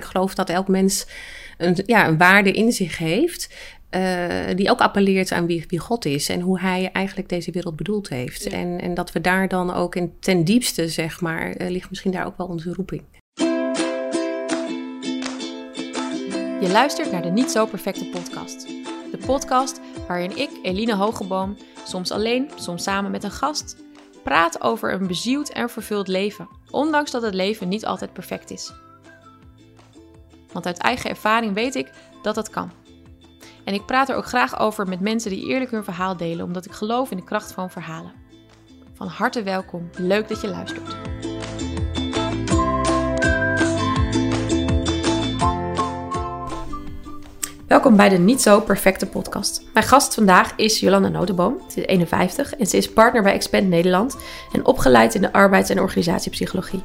ik geloof dat elk mens een, ja, een waarde in zich heeft. Uh, die ook appelleert aan wie, wie, God is en hoe hij eigenlijk deze wereld bedoeld heeft. En, en dat we daar dan ook in ten diepste, zeg maar, uh, ligt misschien daar ook wel onze roeping. Je luistert naar de Niet Zo Perfecte podcast. De podcast waarin ik, Eline Hogeboom, soms alleen, soms samen met een gast, praat over een bezield en vervuld leven, ondanks dat het leven niet altijd perfect is. Want uit eigen ervaring weet ik dat dat kan. En ik praat er ook graag over met mensen die eerlijk hun verhaal delen, omdat ik geloof in de kracht van verhalen. Van harte welkom, leuk dat je luistert. Welkom bij de Niet Zo Perfecte podcast. Mijn gast vandaag is Jolanda Notenboom. Ze is 51 en ze is partner bij Expand Nederland en opgeleid in de arbeids- en organisatiepsychologie.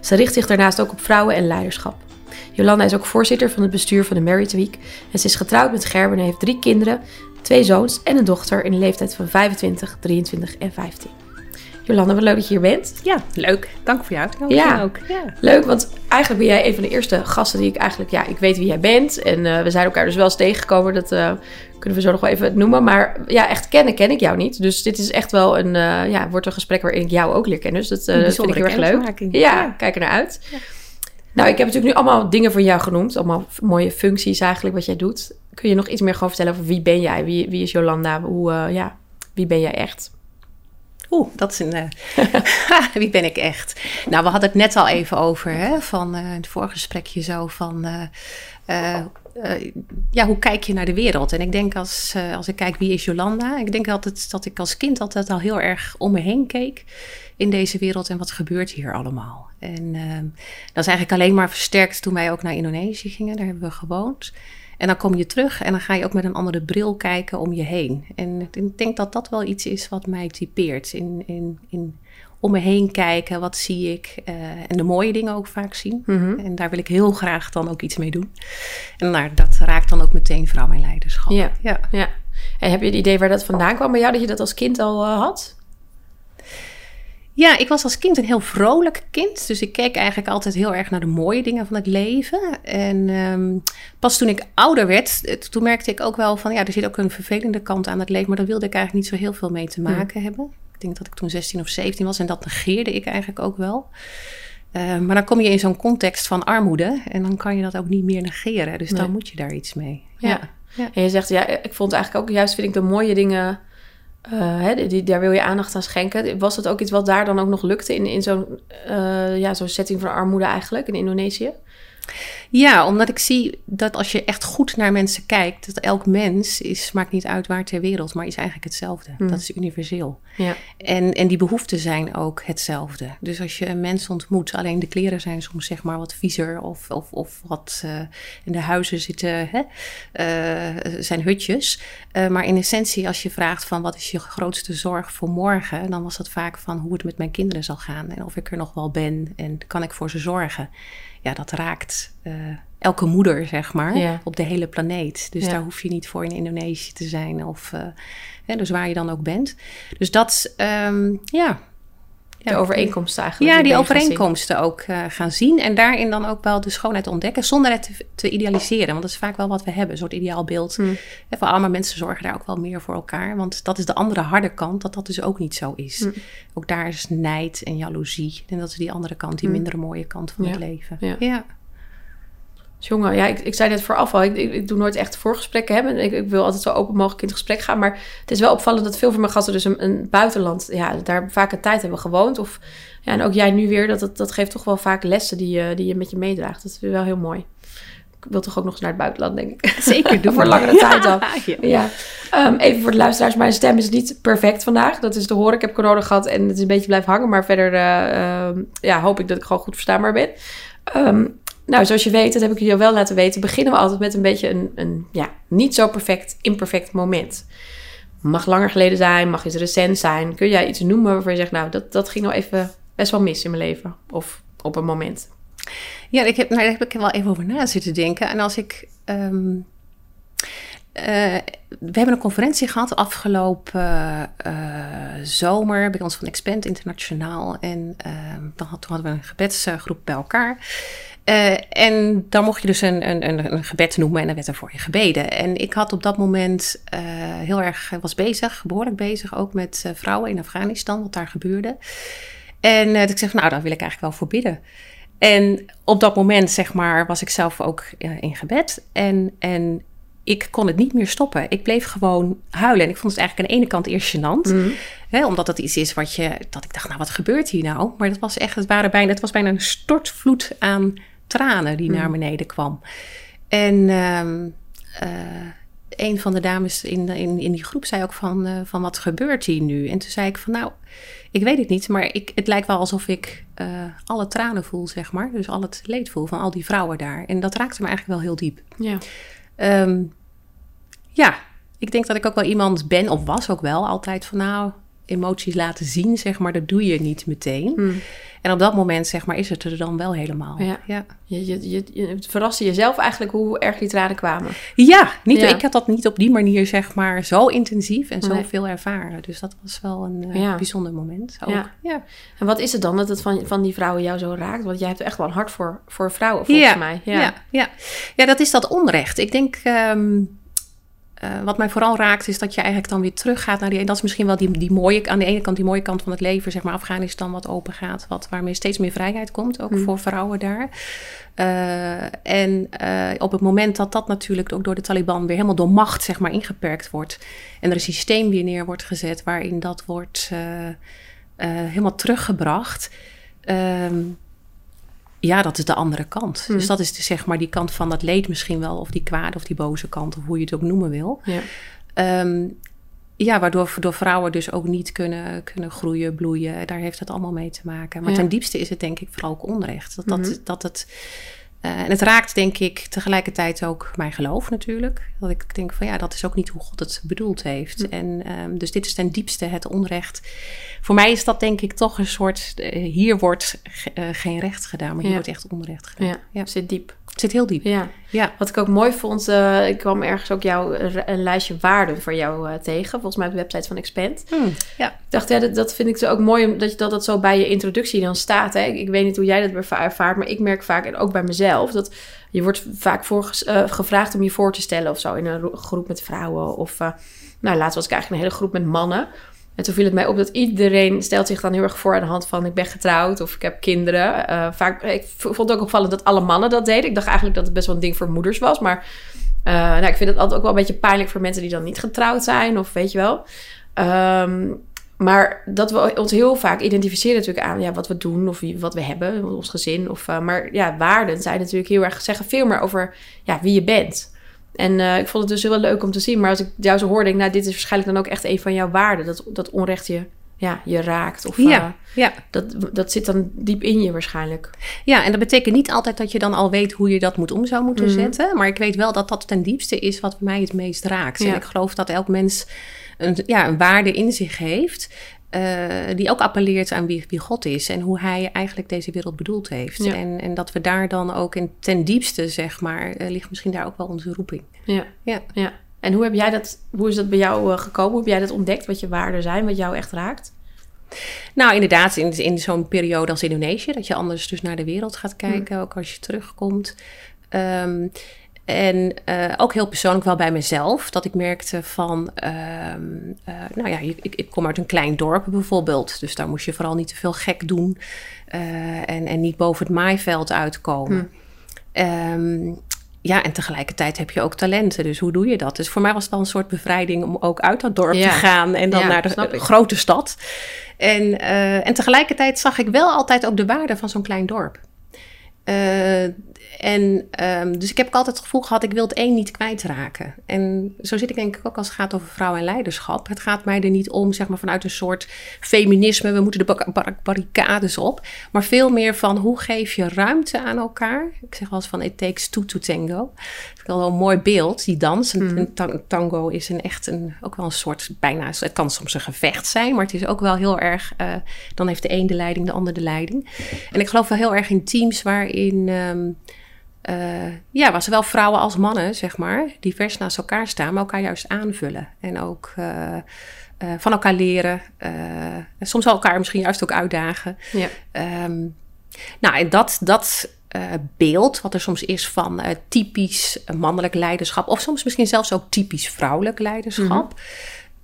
Ze richt zich daarnaast ook op vrouwen en leiderschap. Jolanda is ook voorzitter van het bestuur van de Merit Week en ze is getrouwd met Gerben en heeft drie kinderen, twee zoons en een dochter in de leeftijd van 25, 23 en 15. Jolanda, wat leuk dat je hier bent. Ja, leuk. Dank voor je uitnodiging ja, ook. Ja. Leuk, want eigenlijk ben jij een van de eerste gasten die ik eigenlijk... Ja, ik weet wie jij bent en uh, we zijn elkaar dus wel eens tegengekomen. Dat uh, kunnen we zo nog wel even noemen. Maar ja, echt kennen ken ik jou niet. Dus dit is echt wel een, uh, ja, wordt een gesprek waarin ik jou ook leer kennen. Dus dat, dat vind ik heel erg leuk. Ja, ja, kijk er naar uit. Ja. Nou, ik heb natuurlijk nu allemaal dingen van jou genoemd. Allemaal mooie functies eigenlijk wat jij doet. Kun je nog iets meer gewoon vertellen over wie ben jij? Wie, wie is Jolanda? Hoe, ja, wie ben jij echt? Oeh, dat is een. Uh, wie ben ik echt? Nou, we hadden het net al even over, hè, van uh, het voorgesprekje zo van. Uh, ja, hoe kijk je naar de wereld? En ik denk als, als ik kijk wie is Jolanda, ik denk altijd dat ik als kind altijd al heel erg om me heen keek in deze wereld en wat gebeurt hier allemaal. En dat is eigenlijk alleen maar versterkt toen wij ook naar Indonesië gingen, daar hebben we gewoond. En dan kom je terug en dan ga je ook met een andere bril kijken om je heen. En ik denk dat dat wel iets is wat mij typeert. In, in, in om me heen kijken, wat zie ik? Uh, en de mooie dingen ook vaak zien. Mm -hmm. En daar wil ik heel graag dan ook iets mee doen. En nou, dat raakt dan ook meteen vrouw en leiderschap. Ja, ja. ja. En heb je het idee waar dat vandaan kwam bij jou, dat je dat als kind al uh, had? Ja, ik was als kind een heel vrolijk kind. Dus ik keek eigenlijk altijd heel erg naar de mooie dingen van het leven. En um, pas toen ik ouder werd, toen merkte ik ook wel van... ja, er zit ook een vervelende kant aan het leven... maar daar wilde ik eigenlijk niet zo heel veel mee te maken hebben. Ik denk dat ik toen 16 of 17 was en dat negeerde ik eigenlijk ook wel. Uh, maar dan kom je in zo'n context van armoede... en dan kan je dat ook niet meer negeren. Dus nee. dan moet je daar iets mee. Ja. ja. ja. En je zegt, ja, ik vond eigenlijk ook juist, vind ik de mooie dingen uh, hè, die, daar wil je aandacht aan schenken. Was dat ook iets wat daar dan ook nog lukte in, in zo'n uh, ja, zo'n setting van armoede eigenlijk in Indonesië? Ja, omdat ik zie dat als je echt goed naar mensen kijkt, dat elk mens is, maakt niet uit waar ter wereld, maar is eigenlijk hetzelfde. Hmm. Dat is universeel. Ja. En, en die behoeften zijn ook hetzelfde. Dus als je een mens ontmoet, alleen de kleren zijn soms zeg maar wat viezer of, of, of wat uh, in de huizen zitten, hè, uh, zijn hutjes. Uh, maar in essentie, als je vraagt van wat is je grootste zorg voor morgen, dan was dat vaak van hoe het met mijn kinderen zal gaan en of ik er nog wel ben en kan ik voor ze zorgen ja, dat raakt uh, elke moeder, zeg maar, ja. op de hele planeet. Dus ja. daar hoef je niet voor in Indonesië te zijn of uh, ja, dus waar je dan ook bent. Dus dat, um, ja. De overeenkomsten eigenlijk. Ja, die, die overeenkomsten ook uh, gaan zien. En daarin dan ook wel de schoonheid ontdekken. Zonder het te, te, idealiseren. Want dat is vaak wel wat we hebben. Een soort ideaalbeeld. Hmm. En voor allemaal mensen zorgen daar ook wel meer voor elkaar. Want dat is de andere harde kant. Dat dat dus ook niet zo is. Hmm. Ook daar is nijd en jaloezie. En dat is die andere kant. Die hmm. minder mooie kant van ja. het leven. Ja. ja. Jongen, ja, ik, ik zei net vooraf al, ik, ik, ik, doe nooit echt voorgesprekken hebben. Ik, ik wil altijd zo open mogelijk in het gesprek gaan. Maar het is wel opvallend dat veel van mijn gasten dus een, een buitenland, ja, daar vaak een tijd hebben gewoond. Of, ja, en ook jij nu weer, dat, dat, dat geeft toch wel vaak lessen die je, die je met je meedraagt. Dat is wel heel mooi. Ik wil toch ook nog eens naar het buitenland, denk ik. Zeker, doen voor langere ja, tijd al. Ja. ja. Um, even voor de luisteraars, mijn stem is niet perfect vandaag. Dat is te horen. Ik heb corona gehad en het is een beetje blijven hangen. Maar verder uh, uh, ja, hoop ik dat ik gewoon goed verstaanbaar ben. Um, nou, zoals je weet, dat heb ik je wel laten weten, beginnen we altijd met een beetje een, een ja, niet zo perfect, imperfect moment. Mag langer geleden zijn, mag iets recent zijn. Kun jij iets noemen waarvan je zegt, nou, dat, dat ging nou even best wel mis in mijn leven? Of op een moment? Ja, ik heb, nou, daar heb ik wel even over na zitten denken. En als ik. Um, uh, we hebben een conferentie gehad afgelopen uh, zomer bij ons van Expand Internationaal. En uh, dan toen hadden we een gebedsgroep bij elkaar. Uh, en dan mocht je dus een, een, een, gebed noemen en dan werd er voor je gebeden. En ik had op dat moment uh, heel erg, was bezig, behoorlijk bezig ook met uh, vrouwen in Afghanistan, wat daar gebeurde. En dat ik zeg, nou, daar wil ik eigenlijk wel voor bidden. En op dat moment, zeg maar, was ik zelf ook in gebed. En, en ik kon het niet meer stoppen. Ik bleef gewoon huilen. En ik vond het eigenlijk aan de ene kant eerst gênant. Mm. Hè, omdat dat iets is wat je... Dat ik dacht, nou, wat gebeurt hier nou? Maar dat was echt... Het, waren bijna, het was bijna een stortvloed aan tranen die naar mm. beneden kwam. En um, uh, een van de dames in, in, in die groep zei ook van, uh, van... Wat gebeurt hier nu? En toen zei ik van, nou... Ik weet het niet, maar ik, het lijkt wel alsof ik uh, alle tranen voel, zeg maar. Dus al het leed voel van al die vrouwen daar. En dat raakte me eigenlijk wel heel diep. Ja. Um, ja, ik denk dat ik ook wel iemand ben, of was ook wel, altijd van nou, emoties laten zien, zeg maar, dat doe je niet meteen. Hmm. En op dat moment, zeg maar, is het er dan wel helemaal. Ja. ja. Je, je, je, je verraste jezelf eigenlijk hoe erg die tranen kwamen. Ja, niet, ik had dat niet op die manier, zeg maar, zo intensief en zo veel ervaren. Dus dat was wel een uh, bijzonder moment. Ook. Ja. ja. En wat is het dan dat het van, van die vrouwen jou zo raakt? Want jij hebt echt wel een hart voor, voor vrouwen, volgens mij. Ja. Ja. Ja. ja, dat is dat onrecht. Ik denk... Um, uh, wat mij vooral raakt, is dat je eigenlijk dan weer teruggaat naar die. Dat is misschien wel die, die mooie, aan de ene kant die mooie kant van het leven, zeg maar Afghanistan, wat open gaat, wat, waarmee steeds meer vrijheid komt, ook hmm. voor vrouwen daar. Uh, en uh, op het moment dat dat natuurlijk ook door de Taliban weer helemaal door macht, zeg maar, ingeperkt wordt. En er een systeem weer neer wordt gezet waarin dat wordt helemaal teruggebracht. Ehm, ja, dat is de andere kant. Dus hm. dat is dus zeg maar die kant van dat leed misschien wel, of die kwade of die boze kant, of hoe je het ook noemen wil. Ja, um, ja waardoor door vrouwen dus ook niet kunnen, kunnen groeien, bloeien. Daar heeft het allemaal mee te maken. Maar ten diepste is het denk ik vooral ook onrecht. Dat, dat, mhm. dat het uh, en het raakt denk ik tegelijkertijd ook mijn geloof natuurlijk. Dat ik denk van ja, dat is ook niet hoe God het bedoeld heeft. Hm. En um, dus dit is ten diepste het onrecht. Voor mij is dat denk ik toch een soort, uh, hier wordt uh, geen recht gedaan, maar hier wordt echt onrecht gedaan. Ja, ja. zit diep. Het zit heel diep. Ja. ja. Wat ik ook mooi vond, uh, ik kwam ergens ook jou, een lijstje waarden voor jou uh, tegen. Volgens mij op de website van Expand. Hmm, ja. Ik dacht, ja, dat, dat vind ik zo ook mooi, dat, dat dat zo bij je introductie dan staat. Hè. Ik, ik weet niet hoe jij dat ervaart, maar ik merk vaak, en ook bij mezelf, dat je wordt vaak voor, uh, gevraagd om je voor te stellen of zo in een groep met vrouwen. Of, nou, laatst was ik eigenlijk een hele groep met mannen. En toen viel het mij op dat iedereen stelt zich dan heel erg voor aan de hand van... ik ben getrouwd of ik heb kinderen. Uh, vaak, ik vond het ook opvallend dat alle mannen dat deden. Ik dacht eigenlijk dat het best wel een ding voor moeders was. Maar uh, nou, ik vind het altijd ook wel een beetje pijnlijk voor mensen die dan niet getrouwd zijn. Of weet je wel. Um, maar dat we ons heel vaak identificeren natuurlijk aan ja, wat we doen of wat we hebben, ons gezin. Of, uh, maar ja, waarden zijn natuurlijk heel erg, zeggen veel meer over ja, wie je bent. En uh, ik vond het dus heel leuk om te zien. Maar als ik jou zo hoor, denk ik, nou, dit is waarschijnlijk dan ook echt een van jouw waarden. Dat, dat onrecht je, ja, je raakt. Of ja, uh, ja. Dat, dat zit dan diep in je waarschijnlijk. Ja, en dat betekent niet altijd dat je dan al weet hoe je dat moet om zou moeten mm -hmm. zetten. Maar ik weet wel dat dat ten diepste is wat mij het meest raakt. Ja. En ik geloof dat elk mens een, ja, een waarde in zich heeft. Uh, die ook appelleert aan wie, wie, God is en hoe hij eigenlijk deze wereld bedoeld heeft. Ja. En, en, dat we daar dan ook in ten diepste, zeg maar, uh, ligt misschien daar ook wel onze roeping. Ja, ja. ja. En hoe, heb jij dat, hoe is dat bij jou uh, gekomen? Hoe heb jij dat ontdekt, wat je waarden zijn, wat jou echt raakt? Nou, inderdaad, in, in zo'n periode als Indonesië, dat je anders dus naar de wereld gaat kijken, mm. ook als je terugkomt. Um, en uh, ook heel persoonlijk wel bij mezelf. Dat ik merkte van, uh, uh, nou ja, ik, ik, kom uit een klein dorp bijvoorbeeld. Dus daar moest je vooral niet te veel gek doen. Eh, en, en niet boven het maaiveld uitkomen. Hm. Um, ja, en tegelijkertijd heb je ook talenten. Dus hoe doe je dat? Dus voor mij was het wel een soort bevrijding om ook uit dat dorp ja. te gaan. En dan ja, naar de grote stad. En, en tegelijkertijd zag ik wel altijd ook de waarde van zo'n klein dorp. Uh, en um, dus ik heb altijd het gevoel gehad, ik wil het één niet kwijtraken. En zo zit ik denk ik ook als het gaat over vrouw en leiderschap. Het gaat mij er niet om, zeg maar, vanuit een soort feminisme, we moeten de bar bar barricades op. Maar veel meer van, hoe geef je ruimte aan elkaar? Ik zeg wel eens van, it takes two to tango. Dat is wel een mooi beeld, die dans. Mm. Een tango is een echt een, ook wel een soort, bijna, het kan soms een gevecht zijn, maar het is ook wel heel erg, uh, dan heeft de een de leiding, de ander de leiding. En ik geloof wel heel erg in teams waarin... Um, uh, ja, waar zowel vrouwen als mannen, zeg maar, divers naast elkaar staan, maar elkaar juist aanvullen. En ook uh, uh, van elkaar leren. soms elkaar misschien juist ook uitdagen. Ja. Um, nou, en dat, dat eh, beeld wat er soms is van typisch mannelijk leiderschap, of soms misschien zelfs ook typisch vrouwelijk leiderschap.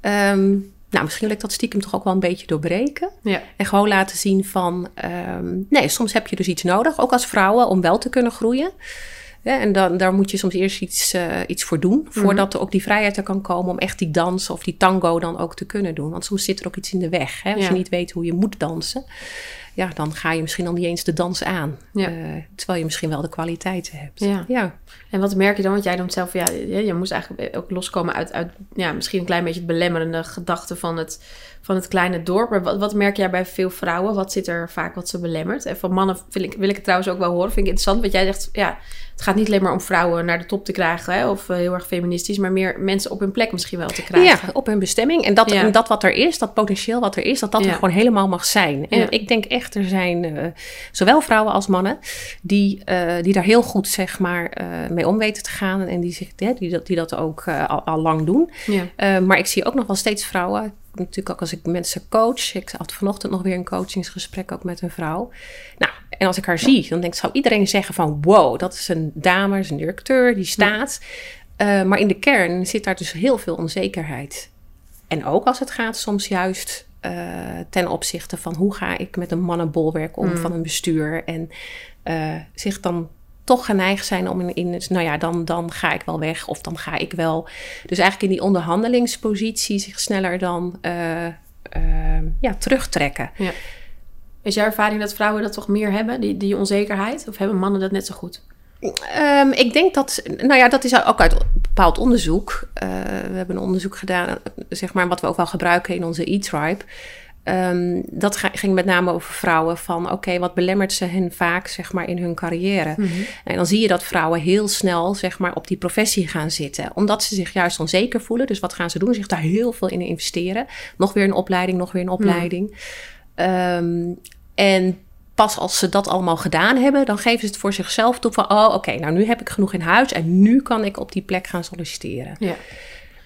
Ehm, nou, misschien wil ik dat stiekem toch ook wel een beetje doorbreken. Ja. En gewoon laten zien van, ehm, nee, soms heb je dus iets nodig, ook als vrouwen, om wel te kunnen groeien. Ja, en dan, daar moet je soms eerst iets, uh, iets voor doen, voordat er ook die vrijheid er kan komen om echt die dans of die tango dan ook te kunnen doen. Want soms zit er ook iets in de weg. Hè? Als Ja. je niet weet hoe je moet dansen, ja, dan ga je misschien al niet eens de dans aan. Ja. Eh, terwijl je misschien wel de kwaliteiten hebt. Ja. ja. En wat merk je dan? Want jij noemt zelf, ja, je, je moest eigenlijk ook loskomen uit, uit ja, misschien een klein beetje het belemmerende gedachte van het, van het kleine dorp. Maar wat, wat merk jij bij veel vrouwen? Wat zit er vaak wat ze belemmert? En van mannen wil ik, wil ik het trouwens ook wel horen. Vind ik interessant. Want jij zegt, ja, het gaat niet alleen maar om vrouwen naar de top te krijgen. Hè, of eh, heel erg feministisch. Maar meer mensen op hun plek misschien wel te krijgen. Ja, op hun bestemming. En dat, Ja. en dat wat er is, dat potentieel wat er is, dat dat Ja. er gewoon helemaal mag zijn. En Ja. ik denk echt, er zijn eh, zowel vrouwen als mannen die, eh, die daar heel goed zeg maar, mee om weten te gaan. En die, zich, hè, die, dat, die dat ook al, al lang doen. Ja. Maar ik zie ook nog wel steeds vrouwen. Natuurlijk ook als ik mensen coach. Ik had vanochtend nog weer een coachingsgesprek ook met een vrouw. Nou, en als ik haar zie, dan denk ik, zou iedereen zeggen van... wow, dat is een dame, is een directeur, die staat. Eh, maar in de kern zit daar dus heel veel onzekerheid. En ook als het gaat soms juist eh, ten opzichte van... hoe ga ik met een mannenbolwerk om Mm. van een bestuur... en eh, zich dan toch geneigd zijn om in, in nou ja, dan, dan ga ik wel weg of dan ga ik wel. Dus eigenlijk in die onderhandelingspositie zich sneller dan eh, eh, ja, terugtrekken. Is jouw ervaring dat vrouwen dat toch meer hebben, die, die onzekerheid? Of hebben mannen dat net zo goed? Ehm, ik denk dat, nou ja, dat is ook uit bepaald onderzoek. Eh, we hebben een onderzoek gedaan, zeg maar, wat we ook wel gebruiken in onze e-tribe. Ehm, dat ging met name over vrouwen van, oké, wat belemmert ze hen vaak, zeg maar, in hun carrière? En dan zie je dat vrouwen heel snel, zeg maar, op die professie gaan zitten. Omdat ze zich juist onzeker voelen. Dus wat gaan ze doen? Zich daar heel veel in investeren. Nog weer een opleiding, nog weer een opleiding. Ehm, en pas als ze dat allemaal gedaan hebben, dan geven ze het voor zichzelf toe van, oh, oké, nou nu heb ik genoeg in huis en nu kan ik op die plek gaan solliciteren. Ja.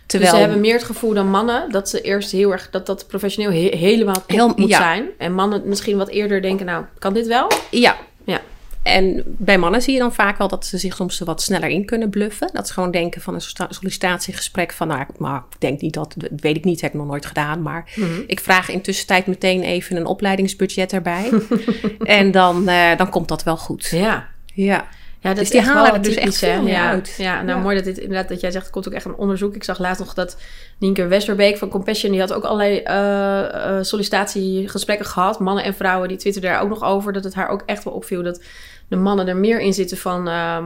Terwijl, Dus ze hebben meer het gevoel dan mannen dat ze eerst heel erg dat dat professioneel he- helemaal Heel- moet ja. zijn. En mannen misschien wat eerder denken, nou, kan dit wel? ja. Ja. En bij mannen zie je dan vaak wel dat ze zich soms wat sneller in kunnen bluffen. Dat ze gewoon denken van een sollicitatiegesprek van, nou, ik- maar ik denk niet dat, dat weet ik niet, heb ik nog nooit gedaan. Maar Mhm. ik vraag intussen tijd meteen even een opleidingsbudget erbij. en dan, eh, dan komt dat wel goed. Ja. Ja. Ja, dat Dus is die halen er dus echt veel meer ja. uit. Ja, nou Ja. mooi dat dit inderdaad, dat jij zegt, er komt ook echt een onderzoek. Ik zag laatst nog dat Nienke Westerbeek van Compassion, die had ook allerlei eh, eh, sollicitatiegesprekken gehad. Mannen en vrouwen, die twitterden daar ook nog over. Dat het haar ook echt wel opviel dat de mannen er meer in zitten van, ehm,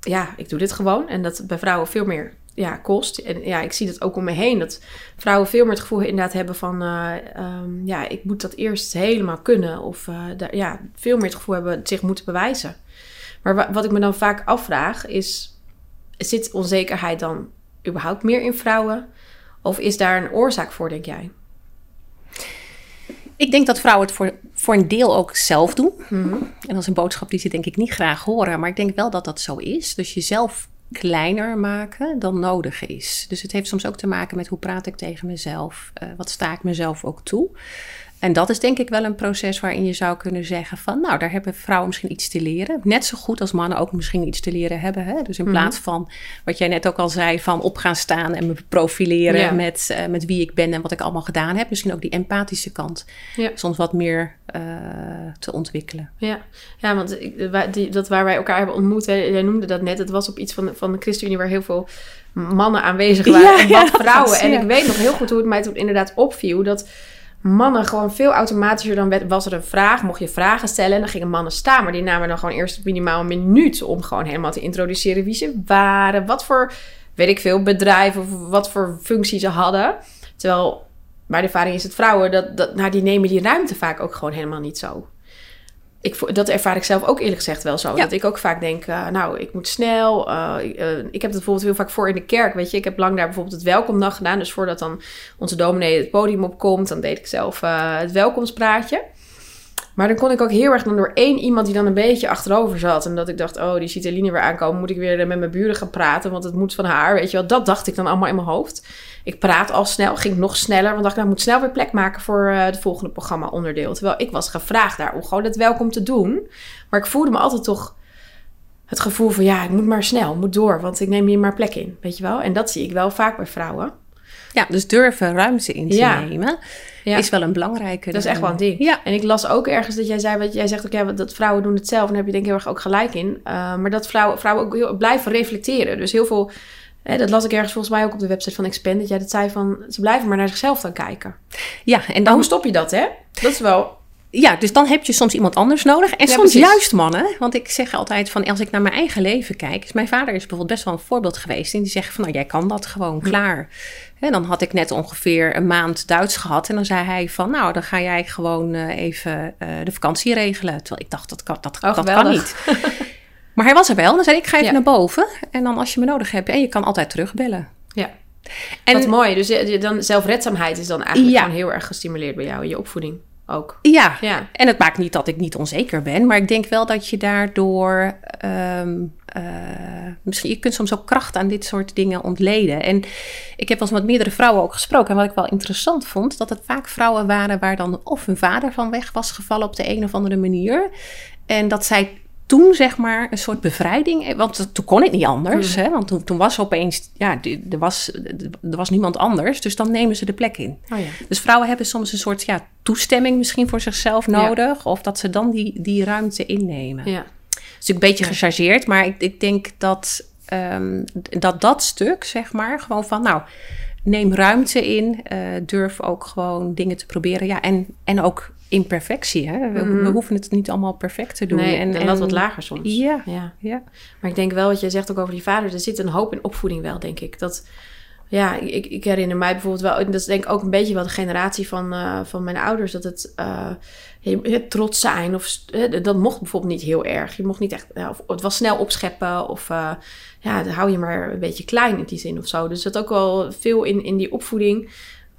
ja, ik doe dit gewoon. En dat het bij vrouwen veel meer ja, kost. En ja, ik zie dat ook om me heen. Dat vrouwen veel meer het gevoel inderdaad hebben van... eh, ehm, ja, ik moet dat eerst helemaal kunnen. Of daar, ja, veel meer het gevoel hebben zich moeten bewijzen. Maar wa- wat ik me dan vaak afvraag is... Zit onzekerheid dan überhaupt meer in vrouwen? Of is daar een oorzaak voor, denk jij? Ik denk dat vrouwen het voor, voor een deel ook zelf doen. Mhm. En dat is een boodschap die ze denk ik niet graag horen. Maar ik denk wel dat dat zo is. Dus jezelf kleiner maken dan nodig is. Dus het heeft soms ook te maken met hoe praat ik tegen mezelf. Eh, wat sta ik mezelf ook toe. En dat is denk ik wel een proces waarin je zou kunnen zeggen van... nou, daar hebben vrouwen misschien iets te leren. Net zo goed als mannen ook misschien iets te leren hebben. Hè? Dus in Mhm. plaats van wat jij net ook al zei... van op gaan staan en me profileren Ja. met, eh, met wie ik ben en wat ik allemaal gedaan heb. Misschien ook die empathische kant Ja. soms wat meer eh, te ontwikkelen. Ja, ja want die, dat waar wij elkaar hebben ontmoet, hè, jij noemde dat net, het was op iets van, de- van de ChristenUnie waar heel veel mannen aanwezig waren Ja, en wat vrouwen. En ik weet nog heel goed hoe het mij toen inderdaad opviel, dat mannen gewoon veel automatischer dan was er een vraag, mocht je vragen stellen en dan gingen mannen staan, maar die namen dan gewoon eerst minimaal een minuut om gewoon helemaal te introduceren wie ze waren, wat voor, weet ik veel, bedrijf of wat voor functie ze hadden. Terwijl mijn ervaring is het vrouwen, dat, dat, nou, die nemen die ruimte vaak ook gewoon helemaal niet zo. Ik, dat ervaar ik zelf ook eerlijk gezegd wel zo. Ja. Dat ik ook vaak denk, eh, nou, ik moet snel. eh, ik- eh, ik heb het bijvoorbeeld heel vaak voor in de kerk, weet je. Ik heb lang daar bijvoorbeeld het welkomdag gedaan. Dus voordat dan onze dominee het podium opkomt, dan deed ik zelf het welkomstpraatje. Maar dan kon ik ook heel erg dan door één iemand die dan een beetje achterover zat. En dat ik dacht, oh, die ziet Eline weer aankomen. Moet ik weer eh, met mijn buren gaan praten, want het moet van haar. Weet je wel, dat dacht ik dan allemaal in mijn hoofd. Ik praat al snel, ging nog sneller. Want dacht, nou, ik moet snel weer plek maken voor eh, het volgende programma onderdeel. Terwijl ik was gevraagd daar om gewoon het welkom te doen. Maar ik voelde me altijd toch het gevoel van ja, ik moet maar snel, ik moet door, want ik neem hier maar plek in, weet je wel. En dat zie ik wel vaak bij vrouwen. Ja, dus durven ruimte in te Ja. nemen Ja. is wel een belangrijke. Dat is echt wel een ding. Ja. En ik las ook ergens dat jij zei, wat jij zegt ook, ja, dat vrouwen doen het zelf. En daar heb je denk ik heel erg ook gelijk in. Uh, maar dat vrouwen, vrouwen ook heel, blijven reflecteren. Dus heel veel, hè, dat las ik ergens volgens mij ook op de website van Expand. Dat jij dat zei van, ze blijven maar naar zichzelf dan kijken. Ja, en Maar dan hoe stop je dat, hè? Dat is wel... Ja, dus dan heb je soms iemand anders nodig. En Ja, soms precies. juist mannen. Want ik zeg altijd van, als ik naar mijn eigen leven kijk. is Mijn vader is bijvoorbeeld best wel een voorbeeld geweest. En die zegt van, nou jij kan dat gewoon, klaar. En dan had ik net ongeveer een maand Duits gehad. En dan zei hij van, nou dan ga jij gewoon eh, even eh, de vakantie regelen. Terwijl ik dacht, dat kan, dat, Oh, dat kan niet. maar hij was er wel. Dan zei ik, ik ga even Ja. naar boven. En dan als je me nodig hebt. En je kan altijd terugbellen. Ja. En Wat mooi. Dus je- dan, zelfredzaamheid is dan eigenlijk Ja. gewoon heel erg gestimuleerd bij jou. In je opvoeding ook. Ja, Ja. en het maakt niet dat ik niet onzeker ben, maar ik denk wel dat je daardoor ehm, eh, misschien je kunt soms ook kracht aan dit soort dingen ontleden. En ik heb wel eens met meerdere vrouwen ook gesproken en wat ik wel interessant vond, dat het vaak vrouwen waren waar dan of hun vader van weg was gevallen op de een of andere manier en dat zij toen zeg maar een soort bevrijding, want toen kon het niet anders, hè, want toen, toen was opeens, ja, er was, er was niemand anders, dus dan nemen ze de plek in. Oh ja. Dus vrouwen hebben soms een soort ja, toestemming misschien voor zichzelf Ja. nodig. Of dat ze dan die, die ruimte innemen. Ja. Het is natuurlijk een beetje gechargeerd. Maar ik, ik denk dat, ehm, dat dat stuk, zeg maar, gewoon van nou... Neem ruimte in. eh, durf ook gewoon dingen te proberen. Ja, en, en ook imperfectie. Hè? We, Mhm. we hoeven het niet allemaal perfect te doen. Nee, en, en- lat wat lager soms. Ja, Ja. ja. Maar ik denk wel wat jij zegt ook over die vader. Er zit een hoop in opvoeding wel, denk ik. Dat, ja, ik, ik herinner mij bijvoorbeeld wel... en Dat is denk ik ook een beetje wel de generatie van, eh, van mijn ouders. Dat het, eh, je- trots zijn. Of, dat mocht bijvoorbeeld niet heel erg. Je mocht niet echt... ja, of, het was snel opscheppen. Of eh, ja, dan hou je maar een beetje klein in die zin of zo. Dus dat ook wel veel in, in die opvoeding...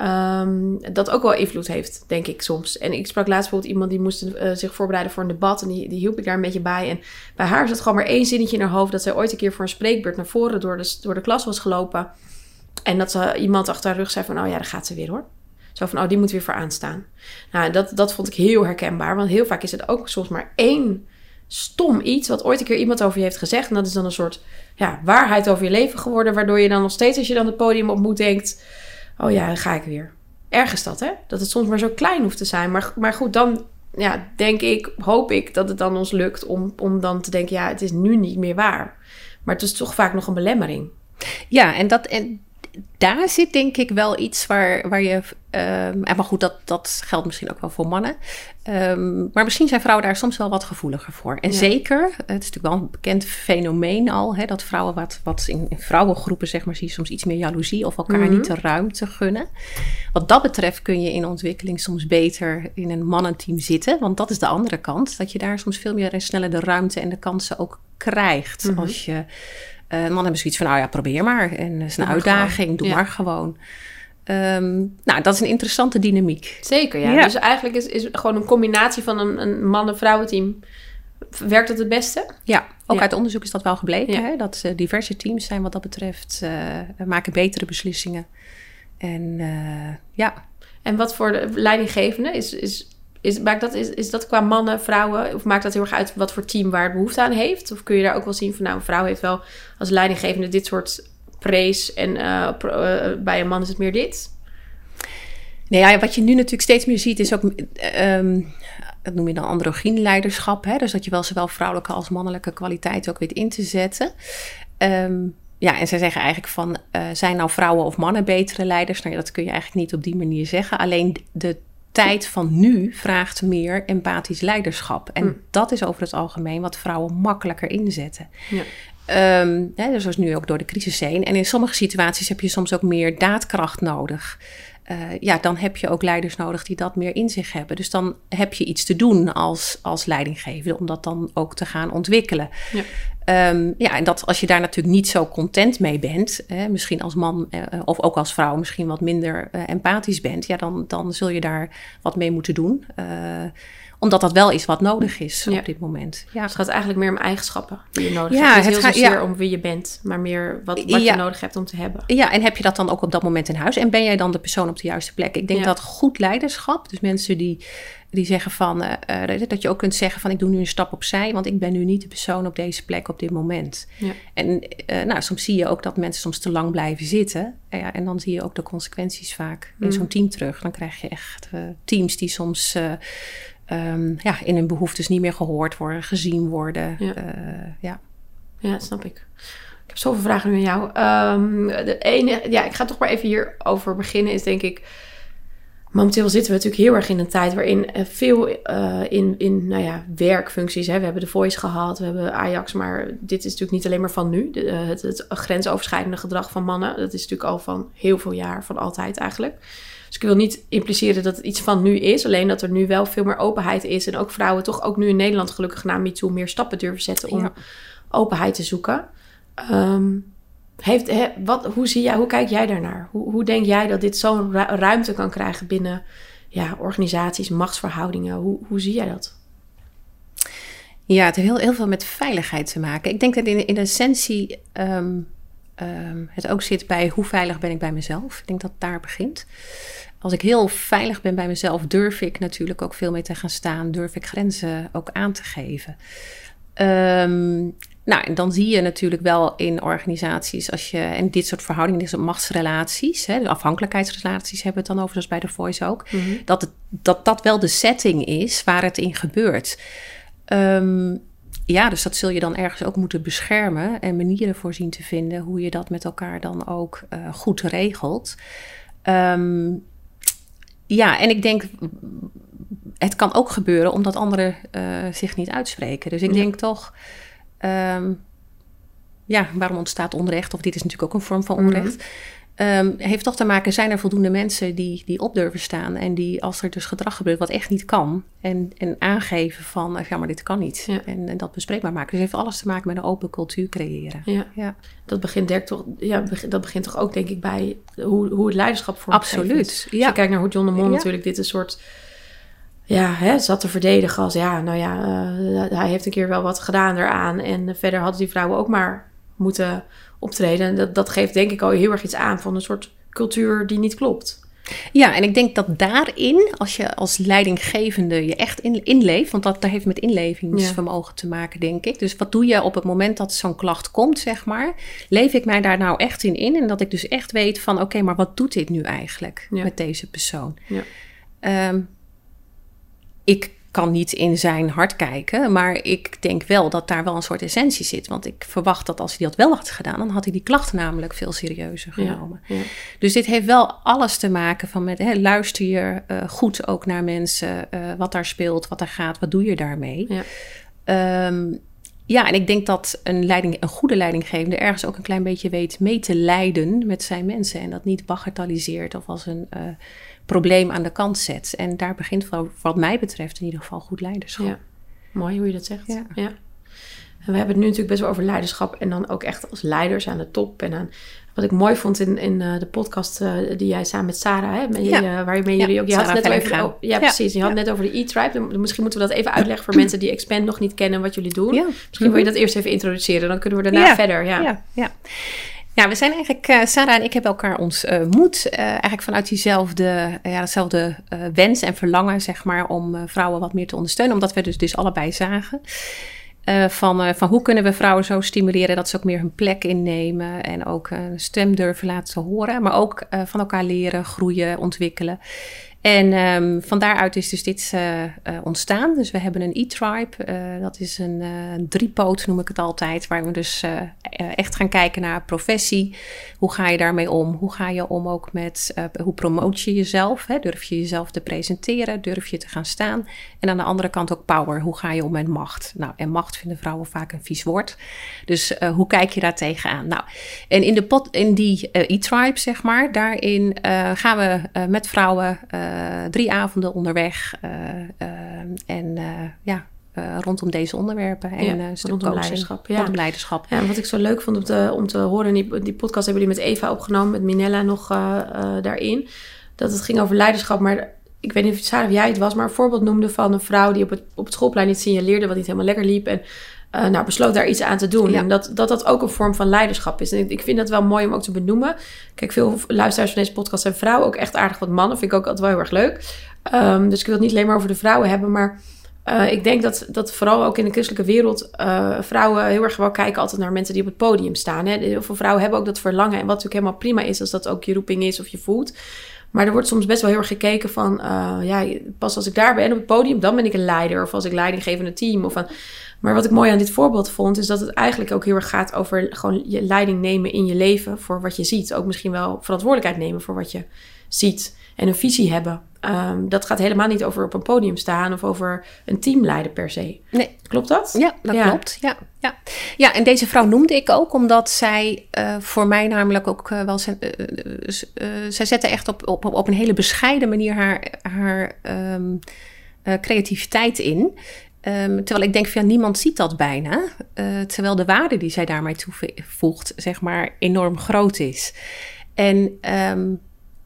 ehm, dat ook wel invloed heeft, denk ik soms. En ik sprak laatst bijvoorbeeld iemand die moest eh, zich voorbereiden voor een debat. En die, die hielp ik daar een beetje bij. En bij haar zat gewoon maar één zinnetje in haar hoofd. Dat zij ooit een keer voor een spreekbeurt naar voren door de, door de klas was gelopen. En dat ze, iemand achter haar rug zei van, oh ja, daar gaat ze weer hoor. Zo van, oh, die moet weer voor aanstaan. Nou, dat, dat vond ik heel herkenbaar. Want heel vaak is het ook soms maar één stom iets... wat ooit een keer iemand over je heeft gezegd. En dat is dan een soort ja, waarheid over je leven geworden... waardoor je dan nog steeds, als je dan het podium op moet, denkt... oh ja, dan ga ik weer. Erg is dat, hè? Dat het soms maar zo klein hoeft te zijn. Maar, maar goed, dan ja, denk ik, hoop ik dat het dan ons lukt... Om, om dan te denken, ja, het is nu niet meer waar. Maar het is toch vaak nog een belemmering. Ja, en, dat, en daar zit denk ik wel iets waar, waar je. ehm, en maar goed, dat, dat geldt misschien ook wel voor mannen. Ehm, maar misschien zijn vrouwen daar soms wel wat gevoeliger voor. En Ja. zeker, het is natuurlijk wel een bekend fenomeen al, hè, dat vrouwen wat, wat in, in vrouwengroepen, zeg maar, zie je soms iets meer jaloezie of elkaar Mhm. niet de ruimte gunnen. Wat dat betreft kun je in ontwikkeling soms beter in een mannenteam zitten. Want dat is de andere kant. Dat je daar soms veel meer en sneller de ruimte en de kansen ook krijgt. Mhm. Als je. Eh mannen hebben zoiets van, nou ja, probeer maar. En is een Doe uitdaging, doe Ja. maar gewoon. Ehm, nou, dat is een interessante dynamiek. Zeker, ja. Ja. Dus eigenlijk is, is gewoon een combinatie van een, een man-en-vrouwenteam... werkt het het beste? Ja, ook Ja. uit onderzoek is dat wel gebleken. Ja. Hè? Dat eh, diverse teams zijn wat dat betreft, eh, maken betere beslissingen. En eh, ja, En wat voor de leidinggevende is... is is, maakt dat, is, is dat qua mannen, vrouwen, of maakt dat heel erg uit wat voor team waar het behoefte aan heeft? Of kun je daar ook wel zien van, nou, een vrouw heeft wel als leidinggevende dit soort prees en eh, eh, bij een man is het meer dit? Nee, ja, wat je nu natuurlijk steeds meer ziet is ook, ehm, dat noem je dan androgyn leiderschap. Hè? Dus dat je wel zowel vrouwelijke als mannelijke kwaliteiten ook weet in te zetten. Ehm, ja, en zij zeggen eigenlijk van, eh, zijn nou vrouwen of mannen betere leiders? Nou ja, dat kun je eigenlijk niet op die manier zeggen. Alleen de tijd van nu vraagt meer empathisch leiderschap. En Mm. dat is over het algemeen wat vrouwen makkelijker inzetten. Ja. Ehm, hè, dus zoals nu ook door de crisis heen. En in sommige situaties heb je soms ook meer daadkracht nodig. Eh, ja, dan heb je ook leiders nodig die dat meer in zich hebben. Dus dan heb je iets te doen als, als leidinggevende om dat dan ook te gaan ontwikkelen. Ja. Ehm, ja, en dat als je daar natuurlijk niet zo content mee bent, hè, misschien als man eh, of ook als vrouw misschien wat minder eh, empathisch bent, ja, dan, dan zul je daar wat mee moeten doen. Eh, omdat dat wel is wat nodig is op dit moment. Ja. Dus het gaat eigenlijk meer om eigenschappen die je nodig hebt. Niet het gaat ja. om wie je bent, maar meer wat, wat je nodig hebt om te hebben. Ja, en heb je dat dan ook op dat moment in huis? En ben jij dan de persoon op de juiste plek? Ik denk dat goed leiderschap, dus mensen die die zeggen van, uh, dat je ook kunt zeggen van ik doe nu een stap opzij, want ik ben nu niet de persoon op deze plek op dit moment. Ja. En uh, nou, soms zie je ook dat mensen soms te lang blijven zitten. ja, en dan zie je ook de consequenties vaak in mm. zo'n team terug. Dan krijg je echt teams die soms um, ja, in hun behoeftes niet meer gehoord worden, gezien worden. Ja, ja. ja snap ik. Ik heb zoveel vragen nu aan jou. Um, de ene, ja, ik ga toch maar even hierover beginnen, is denk ik Momenteel zitten we natuurlijk heel erg in een tijd waarin veel uh, in, in nou ja, werkfuncties. Hè, we hebben de Voice gehad, we hebben Ajax, maar dit is natuurlijk niet alleen maar van nu. De, eh, het, het, grensoverschrijdende gedrag van mannen, dat is natuurlijk al van heel veel jaar, van altijd eigenlijk. Dus ik wil niet impliceren dat het iets van nu is, alleen dat er nu wel veel meer openheid is. En ook vrouwen toch ook nu in Nederland gelukkig na MeToo meer stappen durven zetten om openheid te zoeken. Um, heeft, wat, hoe, zie jij, hoe kijk jij daarnaar? Hoe, hoe denk jij dat dit zo'n ruimte kan krijgen binnen ja, organisaties, machtsverhoudingen? Hoe, hoe zie jij dat? Ja, het heeft heel, heel veel met veiligheid te maken. Ik denk dat in, in essentie ehm, ehm, het ook zit bij hoe veilig ben ik bij mezelf. Ik denk dat daar begint. Als ik heel veilig ben bij mezelf, durf ik natuurlijk ook veel mee te gaan staan. Durf ik grenzen ook aan te geven. Um, nou, en dan zie je natuurlijk wel in organisaties, als je, en dit soort verhoudingen, dit soort machtsrelaties, hè, de afhankelijkheidsrelaties hebben we het dan over, zoals bij de Voice ook, mhm. dat, het, dat dat wel de setting is waar het in gebeurt. Um, ja, dus dat zul je dan ergens ook moeten beschermen en manieren voor zien te vinden hoe je dat met elkaar dan ook uh, goed regelt. Um, ja, en ik denk, het kan ook gebeuren omdat anderen uh, zich niet uitspreken. Dus ik denk toch Um, ja, waarom ontstaat onrecht? Of dit is natuurlijk ook een vorm van mhm. onrecht. Um, heeft toch te maken, zijn er voldoende mensen die, die op durven staan en die als er dus gedrag gebeurt wat echt niet kan en, en aangeven van, ja maar dit kan niet en, en, dat bespreekbaar maken. Dus het heeft alles te maken met een open cultuur creëren. Ja, ja. Dat, begint toch, ja, dat begint toch ook denk ik bij hoe, hoe het leiderschap vormgegeven Absoluut. Ja. Als je kijkt naar hoe John de Mol natuurlijk dit een soort ja, hè, zat te verdedigen als ja, nou ja, uh, hij heeft een keer wel wat gedaan eraan. En verder hadden die vrouwen ook maar moeten optreden. En dat, dat geeft denk ik al heel erg iets aan van een soort cultuur die niet klopt. Ja, en ik denk dat daarin, als je als leidinggevende je echt in, inleeft, want dat, dat heeft met inlevingsvermogen te maken, denk ik. Dus wat doe je op het moment dat zo'n klacht komt, zeg maar? Leef ik mij daar nou echt in in? En dat ik dus echt weet van, oké, maar wat doet dit nu eigenlijk met deze persoon? Ja. Um, ik kan niet in zijn hart kijken, maar ik denk wel dat daar wel een soort essentie zit. Want ik verwacht dat als hij dat wel had gedaan, dan had hij die klacht namelijk veel serieuzer genomen. Ja, Dus dit heeft wel alles te maken van met hè, luister je uh, goed ook naar mensen, uh, wat daar speelt, wat er gaat, wat doe je daarmee. Ja. Um, ja, en ik denk dat een, leiding, een goede leidinggevende ergens ook een klein beetje weet mee te leiden met zijn mensen. En dat niet bagatelliseert of als een uh, probleem aan de kant zet. En daar begint wat mij betreft in ieder geval goed leiderschap. Ja. Mooi hoe je dat zegt. Ja. ja. En we hebben het nu natuurlijk best wel over leiderschap en dan ook echt als leiders aan de top. En aan, wat ik mooi vond in, in uh, de podcast uh, die jij samen met Sarah, hè, met, ja. uh, waarmee jullie ook... Je had net over, oh, ja, precies. Je had net over de E-Tribe. Misschien moeten we dat even uitleggen voor mensen die Expand nog niet kennen wat jullie doen. Misschien wil je dat eerst even introduceren, dan kunnen we daarna verder. Ja, ja. Ja, we zijn eigenlijk, uh, Sarah en ik hebben elkaar ontmoet. Uh, eigenlijk vanuit diezelfde, ja, dezelfde wens en verlangen, zeg maar, om vrouwen wat meer te ondersteunen. Omdat we dus, dus allebei zagen. van, van hoe kunnen we vrouwen zo stimuleren dat ze ook meer hun plek innemen en ook een stem durven laten horen, maar ook van elkaar leren, groeien, ontwikkelen. En um, van daaruit is dus dit uh, uh, ontstaan. Dus we hebben een e-tribe. Uh, dat is een driepoot, noem ik het altijd. Waar we dus echt gaan kijken naar professie. Hoe ga je daarmee om? Hoe ga je om ook met, hoe promoot je jezelf? Hè? Durf je jezelf te presenteren? Durf je te gaan staan? En aan de andere kant ook power. Hoe ga je om met macht? Nou, en macht vinden vrouwen vaak een vies woord. Dus hoe kijk je daar tegenaan? Nou, en in, de pot, in die e-tribe, zeg maar, daarin gaan we met vrouwen eh, drie avonden onderweg. Eh, eh, en ja, rondom deze onderwerpen. En ja, rondom leiderschap. Ja. Rondom leiderschap. Ja, wat ik zo leuk vond om te, om te horen, die, die podcast hebben jullie met Eva opgenomen, met Minella nog daarin. Dat het ging over leiderschap, maar ik weet niet of Sarah of jij het was, maar een voorbeeld noemde van een vrouw die op het, op het schoolplein iets signaleerde wat niet helemaal lekker liep. En uh, nou, besloot daar iets aan te doen. Ja. En dat, dat dat ook een vorm van leiderschap is. En ik, ik vind dat wel mooi om ook te benoemen. Kijk, veel luisteraars van deze podcast zijn vrouwen. Ook echt aardig wat mannen. Vind ik ook altijd wel heel erg leuk. Um, dus ik wil het niet alleen maar over de vrouwen hebben. Maar uh, ik denk dat, dat vooral ook in de christelijke wereld... Uh, vrouwen heel erg wel kijken altijd naar mensen die op het podium staan. Hè. Heel veel vrouwen hebben ook dat verlangen. En wat natuurlijk helemaal prima is... als dat ook je roeping is of je voelt... Maar er wordt soms best wel heel erg gekeken van... Uh, ja, pas als ik daar ben op het podium... dan ben ik een leider. Of als ik leiding een team. Of een, maar wat ik mooi aan dit voorbeeld vond... is dat het eigenlijk ook heel erg gaat over... gewoon je leiding nemen in je leven voor wat je ziet. Ook misschien wel verantwoordelijkheid nemen voor wat je ziet. En een visie hebben. Um, dat gaat helemaal niet over op een podium staan... of over een team leiden per se. Nee. Klopt dat? Ja, dat ja. klopt. Ja, ja. ja, en deze vrouw noemde ik ook... omdat zij uh, voor mij namelijk ook uh, wel... Uh, zij zette echt op, op, op een hele bescheiden manier... haar, haar um, creativiteit in... Um, terwijl ik denk van ja, niemand ziet dat bijna. Uh, terwijl de waarde die zij daarmee toevoegt, zeg maar, enorm groot is. En um,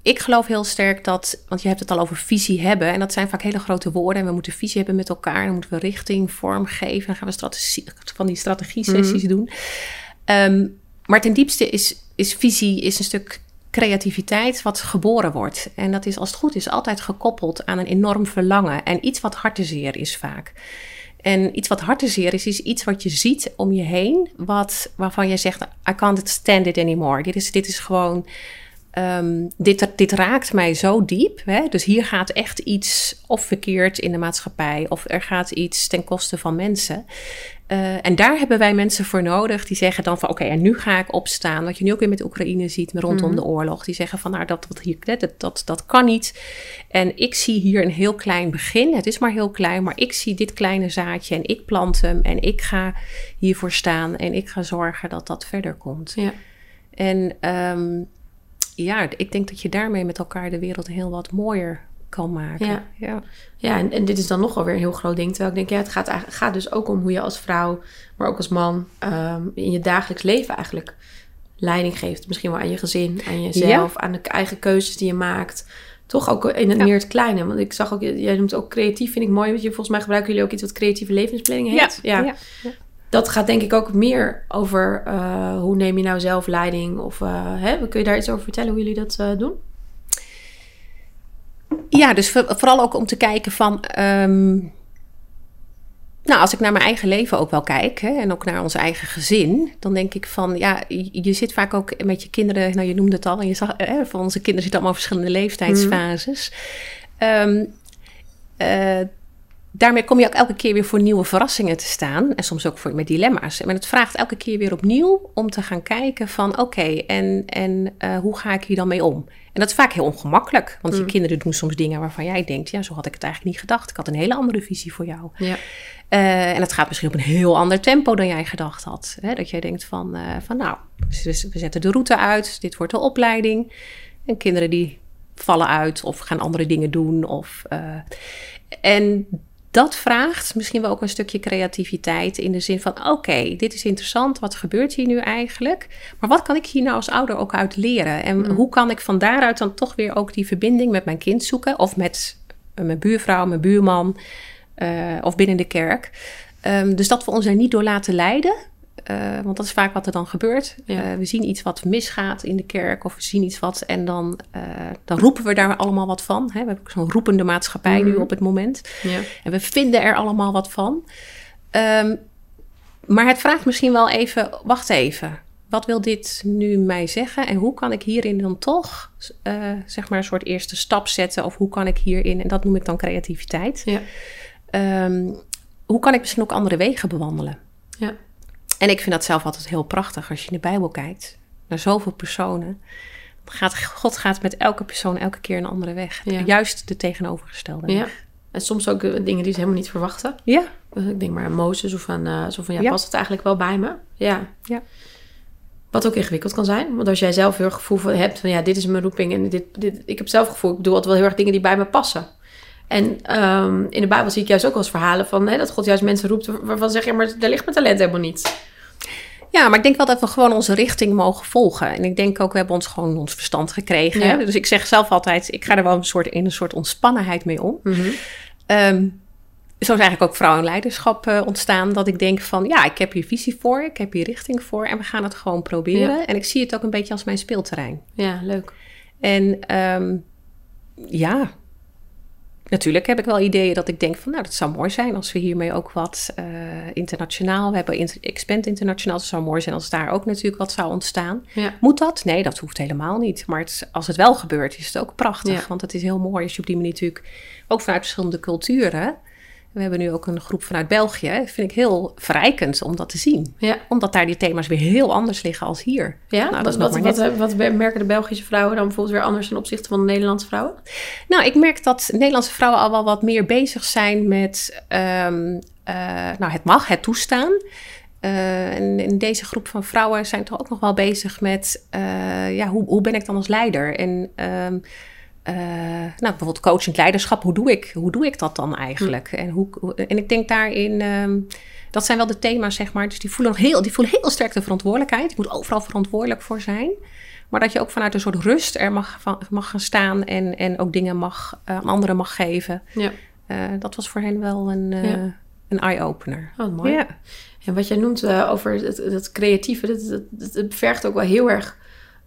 ik geloof heel sterk dat, want je hebt het al over visie hebben. En dat zijn vaak hele grote woorden. En we moeten visie hebben met elkaar. Dan moeten we richting, vorm geven. Dan gaan we strategie, van die strategie-sessies mm. doen. Um, maar ten diepste is, is visie is een stuk creativiteit wat geboren wordt. En dat is als het goed is altijd gekoppeld aan een enorm verlangen. En iets wat hartezeer is vaak. En iets wat hartezeer is, is iets wat je ziet om je heen. Wat, waarvan je zegt, I can't stand it anymore. Dit is, dit is gewoon... Um, dit, dit raakt mij zo diep. Hè? Dus hier gaat echt iets of verkeerd in de maatschappij... of er gaat iets ten koste van mensen. Uh, en daar hebben wij mensen voor nodig die zeggen dan van... oké, okay, en nu ga ik opstaan. Wat je nu ook weer met Oekraïne ziet rondom mm. de oorlog. Die zeggen van, nou, dat, wat hier, dat, dat, dat kan niet. En ik zie hier een heel klein begin. Het is maar heel klein, maar ik zie dit kleine zaadje... en ik plant hem en ik ga hiervoor staan... en ik ga zorgen dat dat verder komt. Ja. En um, ja, ik denk dat je daarmee met elkaar de wereld heel wat mooier kan maken. Ja, ja. ja en, en, dit is dan nogal weer een heel groot ding. Terwijl ik denk, ja, het gaat, eigenlijk, gaat dus ook om hoe je als vrouw, maar ook als man, um, in je dagelijks leven eigenlijk leiding geeft. Misschien wel aan je gezin, aan jezelf, ja. aan de eigen keuzes die je maakt. Toch ook in het ja. meer het kleine. Want ik zag ook, jij noemt ook creatief, vind ik mooi. Want je, volgens mij gebruiken jullie ook iets wat creatieve levensplanning heet. Ja. ja. Dat gaat denk ik ook meer over uh, hoe neem je nou zelf leiding? Of uh, hè, kun je daar iets over vertellen hoe jullie dat uh, doen? Ja, dus vooral ook om te kijken van. Um, nou, als ik naar mijn eigen leven ook wel kijk, hè, en ook naar ons eigen gezin, dan denk ik van, ja, je, je zit vaak ook met je kinderen, nou je noemde het al, en je zag, hè, van onze kinderen zitten allemaal verschillende leeftijdsfases. Mm. Um, uh, daarmee kom je ook elke keer weer voor nieuwe verrassingen te staan. En soms ook voor, met dilemma's. Maar het vraagt elke keer weer opnieuw om te gaan kijken van... oké, okay, en, en uh, hoe ga ik hier dan mee om? En dat is vaak heel ongemakkelijk. Want mm. je kinderen doen soms dingen waarvan jij denkt... ja, zo had ik het eigenlijk niet gedacht. Ik had een hele andere visie voor jou. Ja. Uh, en het gaat misschien op een heel ander tempo dan jij gedacht had. Hè? Dat jij denkt van, uh, van nou, we zetten de route uit. Dit wordt de opleiding. En kinderen die vallen uit of gaan andere dingen doen. Of, en dat vraagt misschien wel ook een stukje creativiteit in de zin van: oké, okay, dit is interessant, wat gebeurt hier nu eigenlijk? Maar wat kan ik hier nou als ouder ook uit leren? En mm. hoe kan ik van daaruit dan toch weer ook die verbinding met mijn kind zoeken? Of met mijn buurvrouw, mijn buurman uh, of binnen de kerk. Um, dus dat we ons er niet door laten leiden. Uh, want dat is vaak wat er dan gebeurt. Ja. Uh, we zien iets wat misgaat in de kerk of we zien iets wat en dan, uh, dan roepen we daar allemaal wat van. Hè? We hebben zo'n roepende maatschappij mm. nu op het moment. Ja. En we vinden er allemaal wat van. Um, maar het vraagt misschien wel even, wacht even. Wat wil dit nu mij zeggen? En hoe kan ik hierin dan toch zeg maar een soort eerste stap zetten? Of hoe kan ik hierin, en dat noem ik dan creativiteit. Ja. Um, hoe kan ik misschien ook andere wegen bewandelen? Ja. En ik vind dat zelf altijd heel prachtig als je in de Bijbel kijkt naar zoveel personen. Gaat, God gaat met elke persoon elke keer een andere weg. Ja. Juist de tegenovergestelde ja. weg. En soms ook dingen die ze helemaal niet verwachten. Ja. Ik denk maar aan Mozes of aan uh, zo van ja, Ja. past het eigenlijk wel bij me? Ja. Ja. Wat ook ingewikkeld kan zijn. Want als jij zelf heel erg gevoel van, hebt van ja, dit is mijn roeping en dit, dit, ik heb zelf gevoel, ik doe altijd wel heel erg dingen die bij me passen. En um, in de Bijbel zie ik juist ook wel eens verhalen van hè, dat God juist mensen roept waarvan zeg je, maar daar ligt mijn talent helemaal niet. Ja, maar ik denk wel dat we gewoon onze richting mogen volgen. En ik denk ook, we hebben ons gewoon ons verstand gekregen. Ja. Dus ik zeg zelf altijd, ik ga er wel een soort, in een soort ontspannenheid mee om. Mhm. Ehm, zo is eigenlijk ook vrouw en leiderschap eh, ontstaan. Dat ik denk van, ja, ik heb hier visie voor, ik heb hier richting voor. En we gaan het gewoon proberen. En ik zie het ook een beetje als mijn speelterrein. Ja, leuk. En ehm, ja, natuurlijk heb ik wel ideeën dat ik denk van, nou, dat zou mooi zijn als we hiermee ook wat eh, internationaal, we hebben inter, Expand Internationaal, het zou mooi zijn als daar ook natuurlijk wat zou ontstaan. Ja. Moet dat? Nee, dat hoeft helemaal niet. Maar het, als het wel gebeurt, is het ook prachtig. Ja. Want het is heel mooi als je op die manier natuurlijk, ook vanuit verschillende culturen, we hebben nu ook een groep vanuit België, vind ik heel verrijkend om dat te zien. Ja. Omdat daar die thema's weer heel anders liggen als hier. Ja, Nou, dat wat, nog wat, maar wat, wat merken de Belgische vrouwen dan bijvoorbeeld weer anders ten opzichte van de Nederlandse vrouwen? Nou, ik merk dat Nederlandse vrouwen al wel wat meer bezig zijn met ehm, eh, nou, het mag, het toestaan. Eh, en in deze groep van vrouwen zijn toch ook nog wel bezig met eh, ja, hoe, hoe ben ik dan als leider? En ehm, eh, nou, bijvoorbeeld coaching leiderschap, hoe doe ik, hoe doe ik dat dan eigenlijk? En, hoe, en ik denk daarin, ehm, dat zijn wel de thema's, zeg maar. Dus die voelen, heel, die voelen heel sterk de verantwoordelijkheid. Je moet overal verantwoordelijk voor zijn. Maar dat je ook vanuit een soort rust er mag, van, mag gaan staan en, en ook dingen mag, eh, aan anderen mag geven. Ja. Eh, dat was voor hen wel een, Ja. een eye-opener. Oh, mooi. Ja. En wat jij noemt over het, creatieve, dat, dat vergt ook wel heel erg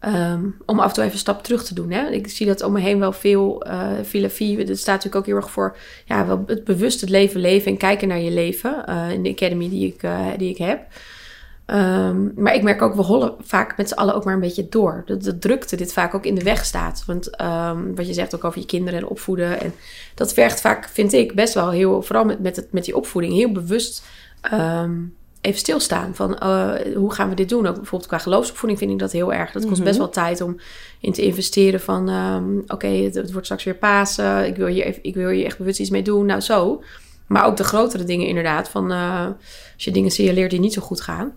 ehm, om af en toe even een stap terug te doen. Hè? Ik zie dat om me heen wel veel uh, filosofie. Dat staat natuurlijk ook heel erg voor ja, wel het bewust het leven leven en kijken naar je leven. eh, in de academy die ik, eh, die ik heb. Um, maar ik merk ook, we hollen vaak met z'n allen ook maar een beetje door. Dat de drukte dit vaak ook in de weg staat. Want um, wat je zegt ook over je kinderen en opvoeden. En dat vergt vaak, vind ik, best wel heel, vooral met, met, het, met die opvoeding, heel bewust even stilstaan. Van uh, hoe gaan we dit doen? Ook bijvoorbeeld qua geloofsopvoeding vind ik dat heel erg. Dat kost best wel tijd om in te investeren. Van um, oké, okay, het, het, wordt straks weer Pasen. Ik wil, hier even, ik wil hier echt bewust iets mee doen. Nou, zo. Maar ook de grotere dingen inderdaad. Van uh, als je dingen signaleert die niet zo goed gaan.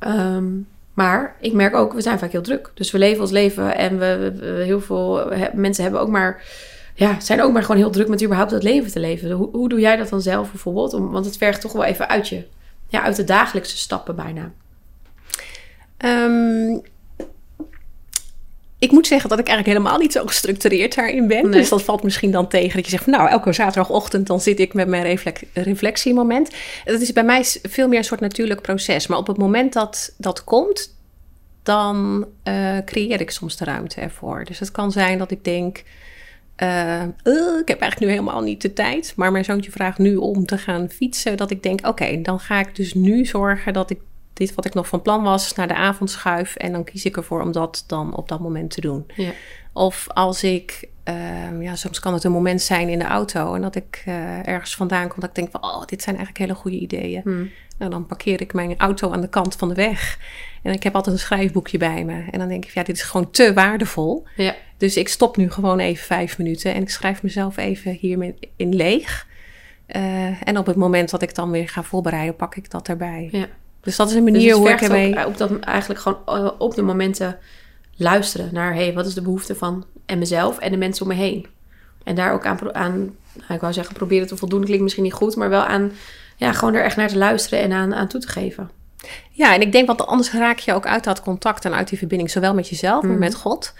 Um, maar ik merk ook, we zijn vaak heel druk. Dus we leven ons leven en we, we, we heel veel he, mensen hebben ook maar, ja, zijn ook maar gewoon heel druk met überhaupt het leven te leven. Hoe, hoe doe jij dat dan zelf bijvoorbeeld? Om, want het vergt toch wel even uit je, ja, uit de dagelijkse stappen bijna. Um, ik moet zeggen dat ik eigenlijk helemaal niet zo gestructureerd daarin ben. Nee. Dus dat valt misschien dan tegen dat je zegt van nou, elke zaterdagochtend dan zit ik met mijn reflectiemoment. Dat is bij mij veel meer een soort natuurlijk proces. Maar op het moment dat dat komt, dan uh, creëer ik soms de ruimte ervoor. Dus het kan zijn dat ik denk, uh, uh, ik heb eigenlijk nu helemaal niet de tijd. Maar mijn zoontje vraagt nu om te gaan fietsen. Dat ik denk, oké, okay, dan ga ik dus nu zorgen dat ik dit wat ik nog van plan was naar de avond schuif. En dan kies ik ervoor om dat dan op dat moment te doen. Ja. Of als ik, uh, ja, soms kan het een moment zijn in de auto. En dat ik uh, ergens vandaan kom dat ik denk van, oh, dit zijn eigenlijk hele goede ideeën. Hmm. Nou, dan parkeer ik mijn auto aan de kant van de weg. En ik heb altijd een schrijfboekje bij me. En dan denk ik, ja, dit is gewoon te waardevol. Ja. Dus ik stop nu gewoon even vijf minuten. En ik schrijf mezelf even hiermee in leeg. Uh, en op het moment dat ik dan weer ga voorbereiden, pak ik dat erbij. Ja. Dus dat is een manier dus hoe ik ermee... Op dat eigenlijk gewoon uh, op de momenten luisteren naar... hé, hey, wat is de behoefte van en mezelf en de mensen om me heen? En daar ook aan, aan nou, ik wou zeggen proberen te voldoen. Klinkt misschien niet goed, maar wel aan... ja, gewoon er echt naar te luisteren en aan, aan toe te geven. Ja, en ik denk, want anders raak je ook uit dat contact en uit die verbinding... zowel met jezelf, Mhm. maar met God...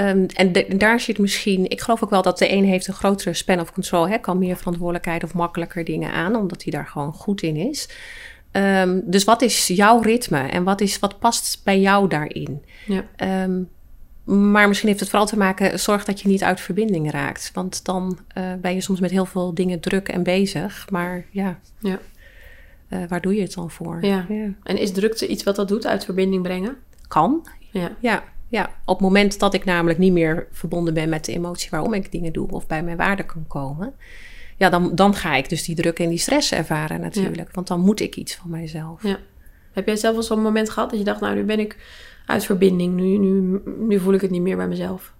Um, en de, daar zit misschien, ik geloof ook wel dat de een heeft een grotere span of control, hè, kan meer verantwoordelijkheid of makkelijker dingen aan, omdat hij daar gewoon goed in is. Um, dus wat is jouw ritme en wat, is, wat past bij jou daarin? Ja. Um, maar misschien heeft het vooral te maken, zorg dat je niet uit verbinding raakt. Want dan uh, ben je soms met heel veel dingen druk en bezig. Maar ja, ja. Uh, waar doe je het dan voor? Ja. ja. En is drukte iets wat dat doet, uit verbinding brengen? Kan. Ja. ja. Ja, op het moment dat ik namelijk niet meer verbonden ben met de emotie waarom ik dingen doe of bij mijn waarde kan komen, ja, dan, dan ga ik dus die druk en die stress ervaren natuurlijk. Ja. Want dan moet ik iets van mijzelf. Ja. Heb jij zelf wel zo'n moment gehad dat je dacht, nou, nu ben ik uit verbinding, nu, nu, nu voel ik het niet meer bij mezelf?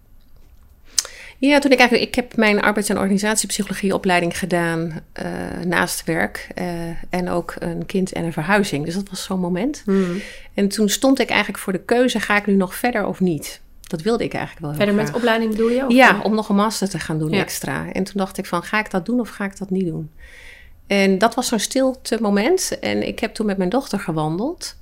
Ja, toen ik eigenlijk, ik heb mijn arbeids- en organisatiepsychologieopleiding gedaan uh, naast werk uh, en ook een kind en een verhuizing. Dus dat was zo'n moment. Hmm. En toen stond ik eigenlijk voor de keuze, ga ik nu nog verder of niet? Dat wilde ik eigenlijk wel heel Verder graag. met opleiding bedoel je? Of ja, om nog een master te gaan doen ja. extra. En toen dacht ik van, ga ik dat doen of ga ik dat niet doen? En dat was zo'n stilte moment. En ik heb toen met mijn dochter gewandeld.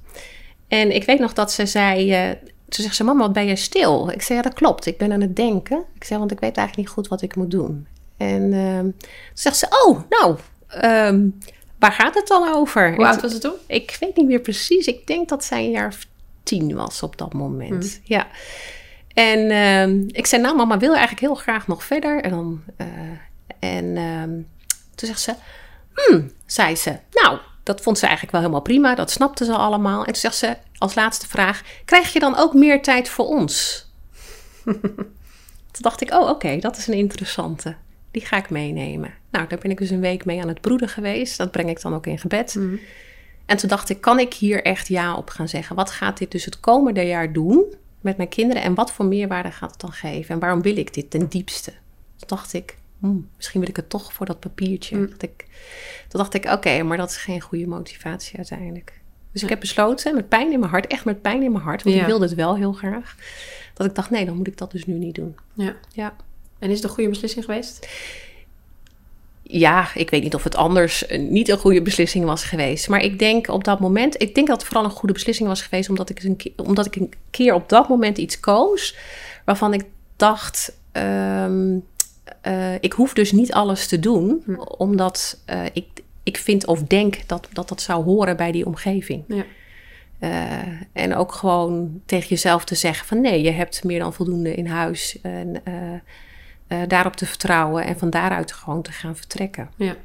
En ik weet nog dat ze zei, uh, toen zegt ze, mama, wat ben je stil? Ik zei, ja, dat klopt. Ik ben aan het denken. Ik zei, want ik weet eigenlijk niet goed wat ik moet doen. En uh, toen zegt ze, oh, nou, um, waar gaat het dan over? Hoe oud was het toen? Ik weet niet meer precies. Ik denk dat zij een jaar of tien was op dat moment. Mm. Ja. En uh, ik zei, nou, mama wil eigenlijk heel graag nog verder. En, dan, uh, en toen zegt ze, hmm, zei ze, nou, dat vond ze eigenlijk wel helemaal prima. Dat snapte ze allemaal. En toen zegt ze als laatste vraag, krijg je dan ook meer tijd voor ons? toen dacht ik, oh, oké, dat is een interessante. Die ga ik meenemen. Nou, daar ben ik dus een week mee aan het broeden geweest. Dat breng ik dan ook in gebed. Mm. En toen dacht ik, kan ik hier echt ja op gaan zeggen? Wat gaat dit dus het komende jaar doen met mijn kinderen? En wat voor meerwaarde gaat het dan geven? En waarom wil ik dit ten diepste? Toen dacht ik, hmm, misschien wil ik het toch voor dat papiertje. Mm. Dat ik, toen dacht ik, oké, maar dat is geen goede motivatie uiteindelijk. Dus ik heb besloten, met pijn in mijn hart, echt met pijn in mijn hart, want ik wilde het wel heel graag, dat ik dacht, nee, dan moet ik dat dus nu niet doen. Ja. ja. En is het een goede beslissing geweest? ja, ik weet niet of het anders eh, niet een goede beslissing was geweest. Maar ik denk op dat moment, ik denk dat het vooral een goede beslissing was geweest, omdat ik een, keer, omdat ik een keer op dat moment iets koos waarvan ik dacht. Um, uh, ik hoef dus niet alles te doen, hm. omdat uh, ik, ik vind of denk dat, dat dat zou horen bij die omgeving. Ja. Uh, en ook gewoon tegen jezelf te zeggen van nee, je hebt meer dan voldoende in huis. En, daarop te vertrouwen en van daaruit gewoon te gaan vertrekken. Ja.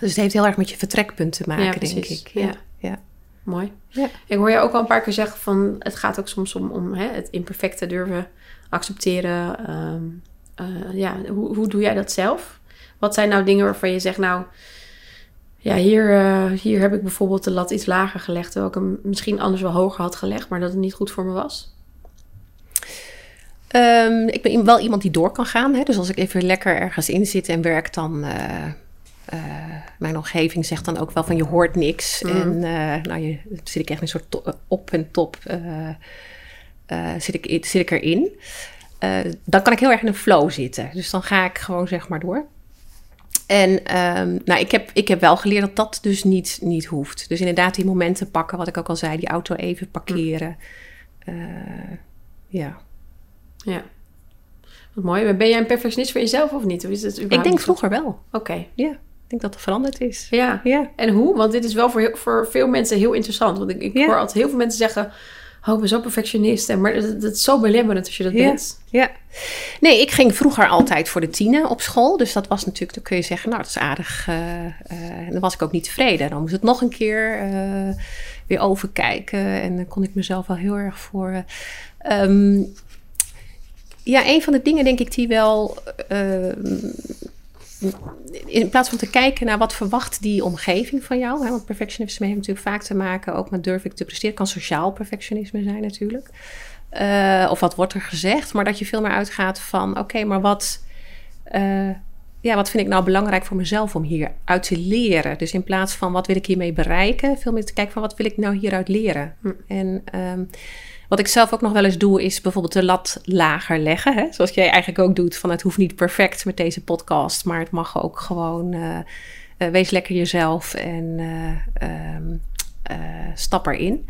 Dus het heeft heel erg met je vertrekpunt te maken, denk ik. Ja. ja. Mooi. Ja. Ik hoor je ook al een paar keer zeggen van het gaat ook soms om, om hè, het imperfecte durven accepteren. Um, uh, ja, hoe, hoe doe jij dat zelf? Wat zijn nou dingen waarvan je zegt, nou, ja, hier, uh, hier heb ik bijvoorbeeld de lat iets lager gelegd, terwijl ik hem misschien anders wel hoger had gelegd, maar dat het niet goed voor me was? Um, ik ben wel iemand die door kan gaan. Hè? Dus als ik even lekker ergens in zit en werk, dan. Uh, uh, mijn omgeving zegt dan ook wel van je hoort niks. Mm. En uh, nou, je, zit ik echt een soort op en top. zit, ik, zit ik erin. Dan kan ik heel erg in een flow zitten. Dus dan ga ik gewoon zeg maar door. En um, nou, ik, heb, ik heb wel geleerd dat dat dus niet, niet hoeft. Dus inderdaad die momenten pakken, wat ik ook al zei, die auto even parkeren. Mm. ja. Ja. Wat mooi. Ben jij een perfectionist voor jezelf of niet? Of is het ik denk vroeger wel. Oké. Ja. Ik denk dat het veranderd is. Ja. ja. En hoe? Want dit is wel voor, voor veel mensen heel interessant. Want ik, ik hoor altijd heel veel mensen zeggen... Oh, ik ben zo perfectionist. En, maar dat, is zo belemmerend als je dat ja. bent. Ja. Nee, ik ging vroeger altijd voor de tienen op school. Dus dat was natuurlijk, dan kun je zeggen, nou, dat is aardig. Uh, uh, dan was ik ook niet tevreden. Dan moest het nog een keer uh, weer overkijken. En dan kon ik mezelf wel heel erg voor... Um, ja, een van de dingen denk ik die wel. In plaats van te kijken naar wat verwacht die omgeving van jou. Hè, want perfectionisme heeft natuurlijk vaak te maken ook met durf ik te presteren. Het kan sociaal perfectionisme zijn natuurlijk. Uh, of wat wordt er gezegd. Maar dat je veel meer uitgaat van oké, maar wat. Uh, ja, wat vind ik nou belangrijk voor mezelf om hier uit te leren? Dus in plaats van wat wil ik hiermee bereiken, veel meer te kijken van wat wil ik nou hieruit leren? Hm. En um, wat ik zelf ook nog wel eens doe, is bijvoorbeeld de lat lager leggen. Hè? Zoals jij eigenlijk ook doet, van het hoeft niet perfect met deze podcast, maar het mag ook gewoon, uh, uh, wees lekker jezelf en uh, um, stap erin.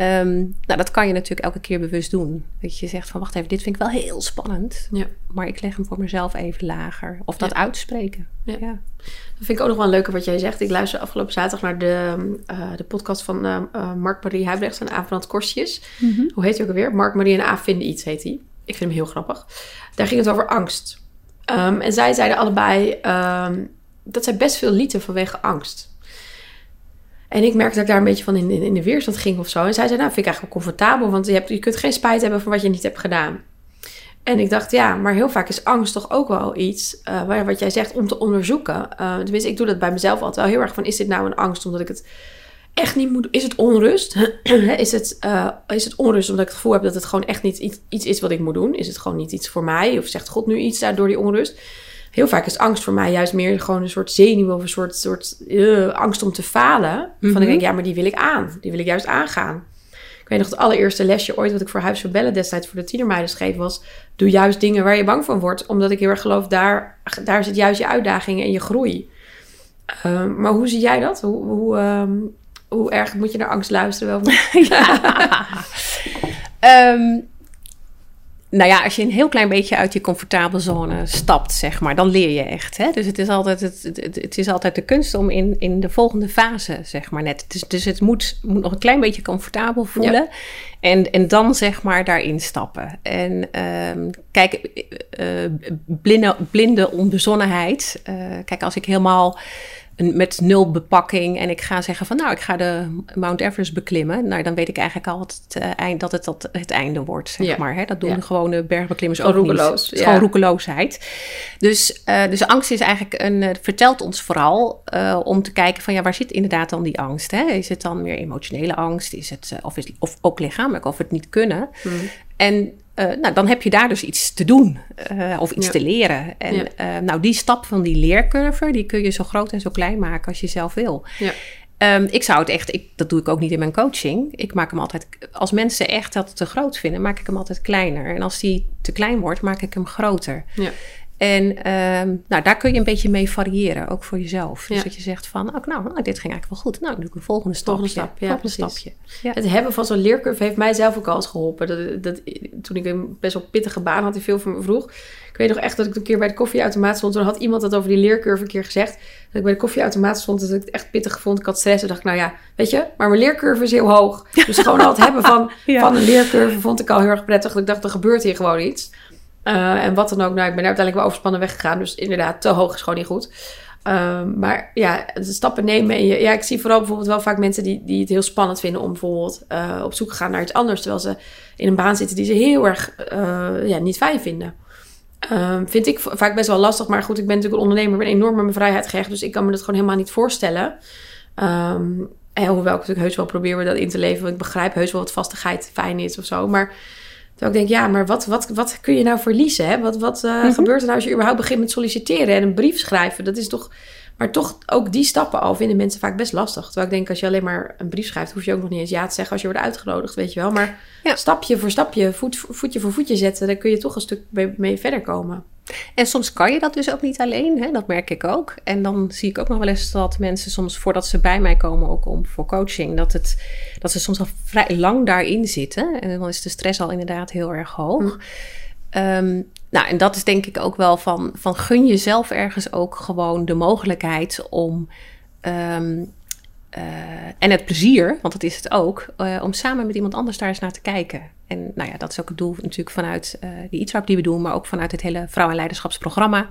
Um, nou, dat kan je natuurlijk elke keer bewust doen. Dat je zegt van, wacht even, dit vind ik wel heel spannend. Ja. Maar ik leg hem voor mezelf even lager. Of dat uitspreken. Ja. ja. Dat vind ik ook nog wel een leuke wat jij zegt. Ik luister afgelopen zaterdag naar de, uh, de podcast van uh, Mark-Marie Huibrechts en Aafbrand Korstjes. Mm -hmm. Hoe heet hij ook alweer? Mark-Marie en Aaf vinden iets, heet hij. Ik vind hem heel grappig. Daar ging het over angst. Um, en zij zeiden allebei um, dat zij best veel lieten vanwege angst. En ik merkte dat ik daar een beetje van in, in, de weerstand ging of zo. En zij zei, nou, vind ik eigenlijk wel comfortabel, want je, hebt, je kunt geen spijt hebben van wat je niet hebt gedaan. En ik dacht, ja, maar heel vaak is angst toch ook wel iets, waar, wat jij zegt, om te onderzoeken. Uh, tenminste, ik doe dat bij mezelf altijd wel heel erg van, is dit nou een angst omdat ik het echt niet moet Is het onrust? is, het, uh, is het onrust omdat ik het gevoel heb dat het gewoon echt niet iets, iets is wat ik moet doen? Is het gewoon niet iets voor mij? Of zegt God nu iets daardoor die onrust? Heel vaak is angst voor mij juist meer gewoon een soort zenuw of een soort, soort uh, angst om te falen. Mm -hmm. Van ik denk, ja, maar die wil ik aan. Die wil ik juist aangaan. Ik weet nog het allereerste lesje ooit wat ik voor Huis van Bellen destijds voor de tienermeiden schreef was... Doe juist dingen waar je bang van wordt. Omdat ik heel erg geloof, daar, daar zit juist je uitdaging en je groei. Uh, maar hoe zie jij dat? Hoe, hoe, um, hoe erg moet je naar angst luisteren? Wel? Ehm, nou ja, als je een heel klein beetje uit je comfortabele zone stapt, zeg maar, dan leer je echt. Hè? Dus het is altijd, het, het, het, is altijd de kunst om in, in de volgende fase, zeg maar, net. Dus, dus het moet, moet nog een klein beetje comfortabel voelen. En, en dan, zeg maar, daarin stappen. En um, kijk, uh, blinde, blinde onbezonnenheid. Uh, kijk, als ik helemaal met nul bepakking en ik ga zeggen van nou, ik ga de Mount Everest beklimmen. Nou, dan weet ik eigenlijk al wat het, uh, eind, dat het dat het einde wordt, zeg maar. Hè? Dat doen de gewone bergbeklimmers ook roekeloos. niet. Gewoon roekeloosheid. Dus, uh, dus angst is eigenlijk een, uh, vertelt ons vooral om te kijken van ja, waar zit inderdaad dan die angst? Hè? Is het dan meer emotionele angst? Is het, of, is, of ook lichamelijk, of het niet kunnen? Mm. En uh, nou, dan heb je daar dus iets te doen uh, of iets ja. te leren. En ja. uh, nou, die stap van die leercurve, die kun je zo groot en zo klein maken als je zelf wil. Ja. Um, ik zou het echt, ik, dat doe ik ook niet in mijn coaching. Ik maak hem altijd, als mensen echt dat te groot vinden, maak ik hem altijd kleiner. En als die te klein wordt, maak ik hem groter. Ja. En um, nou, daar kun je een beetje mee variëren, ook voor jezelf. Dus dat je zegt van, oh, nou, nou, dit ging eigenlijk wel goed. Nou, dan doe ik een volgende stapje. Volgende stap, ja, volgende stapje. Ja. Het hebben van zo'n leercurve heeft mij zelf ook al eens geholpen. Dat, dat, toen ik een best wel pittige baan had, die veel van me vroeg. Ik weet nog echt dat ik een keer bij de koffieautomaat stond. Toen had iemand dat over die leercurve een keer gezegd. Dat ik bij de koffieautomaat stond, dat ik het echt pittig vond. Ik had stress en dacht ik, nou ja, weet je, maar mijn leercurve is heel hoog. Dus gewoon al het hebben van, van een leercurve vond ik al heel erg prettig. Ik dacht, er gebeurt hier gewoon iets. Uh, en wat dan ook. Nou, ik ben uiteindelijk wel overspannen weggegaan. Dus inderdaad, te hoog is gewoon niet goed. Um, maar ja, de stappen nemen. En ja, ik zie vooral bijvoorbeeld wel vaak mensen die, die het heel spannend vinden om bijvoorbeeld uh, op zoek te gaan naar iets anders. Terwijl ze in een baan zitten die ze heel erg uh, ja, niet fijn vinden. Um, vind ik vaak best wel lastig. Maar goed, ik ben natuurlijk een ondernemer. Ben enorm met mijn vrijheid gehecht. Dus ik kan me dat gewoon helemaal niet voorstellen. En hoewel ik natuurlijk heus wel probeer dat in te leven. Want ik begrijp heus wel wat vastigheid fijn is of zo. Maar Terwijl ik denk, ja, maar wat, wat, wat kun je nou verliezen? Hè? Wat, wat uh, mm-hmm. gebeurt er nou als je überhaupt begint met solliciteren en een brief schrijven? Dat is toch... Maar toch, ook die stappen al vinden mensen vaak best lastig. Terwijl ik denk, als je alleen maar een brief schrijft... hoef je ook nog niet eens ja te zeggen als je wordt uitgenodigd, weet je wel. Maar ja. stapje voor stapje, voet, voetje voor voetje zetten... dan kun je toch een stuk mee, mee verder komen. En soms kan je dat dus ook niet alleen, hè? dat merk ik ook. En dan zie ik ook nog wel eens dat mensen soms voordat ze bij mij komen, ook om voor coaching, dat, het, dat ze soms al vrij lang daarin zitten. En dan is de stress al inderdaad heel erg hoog. Mm. Um, nou, en dat is denk ik ook wel van, van gun jezelf ergens ook gewoon de mogelijkheid om. Um, uh, en het plezier, want dat is het ook, uh, om samen met iemand anders daar eens naar te kijken. En nou ja, dat is ook het doel natuurlijk vanuit uh, die Eatrap die we doen, maar ook vanuit het hele vrouw- en leiderschapsprogramma.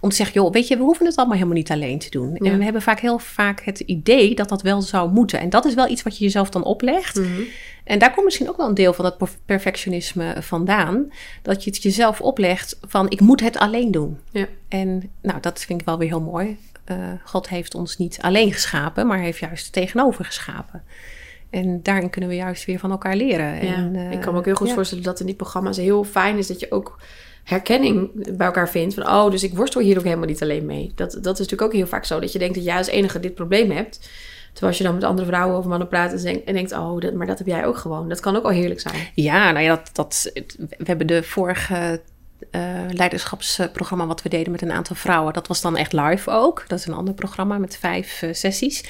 Om te zeggen, joh, weet je, we hoeven het allemaal helemaal niet alleen te doen. Ja. En we hebben vaak heel vaak het idee dat dat wel zou moeten. En dat is wel iets wat je jezelf dan oplegt. Mm -hmm. En daar komt misschien ook wel een deel van dat perfectionisme vandaan. Dat je het jezelf oplegt van, ik moet het alleen doen. Ja. En nou, dat vind ik wel weer heel mooi. Uh, God heeft ons niet alleen geschapen, maar heeft juist tegenover geschapen. En daarin kunnen we juist weer van elkaar leren. Ja, en, uh, ik kan me ook heel goed ja. voorstellen dat in die programma's heel fijn is dat je ook herkenning bij elkaar vindt. Van, oh, dus ik worstel hier ook helemaal niet alleen mee. Dat, dat is natuurlijk ook heel vaak zo. Dat je denkt dat jij als enige dit probleem hebt. Terwijl als je dan met andere vrouwen of mannen praat en denkt, en denkt oh, dat, maar dat heb jij ook gewoon. Dat kan ook al heerlijk zijn. Ja, nou ja, dat, dat, we hebben de vorige uh, leiderschapsprogramma wat we deden met een aantal vrouwen. Dat was dan echt live ook. Dat is een ander programma met vijf uh, sessies.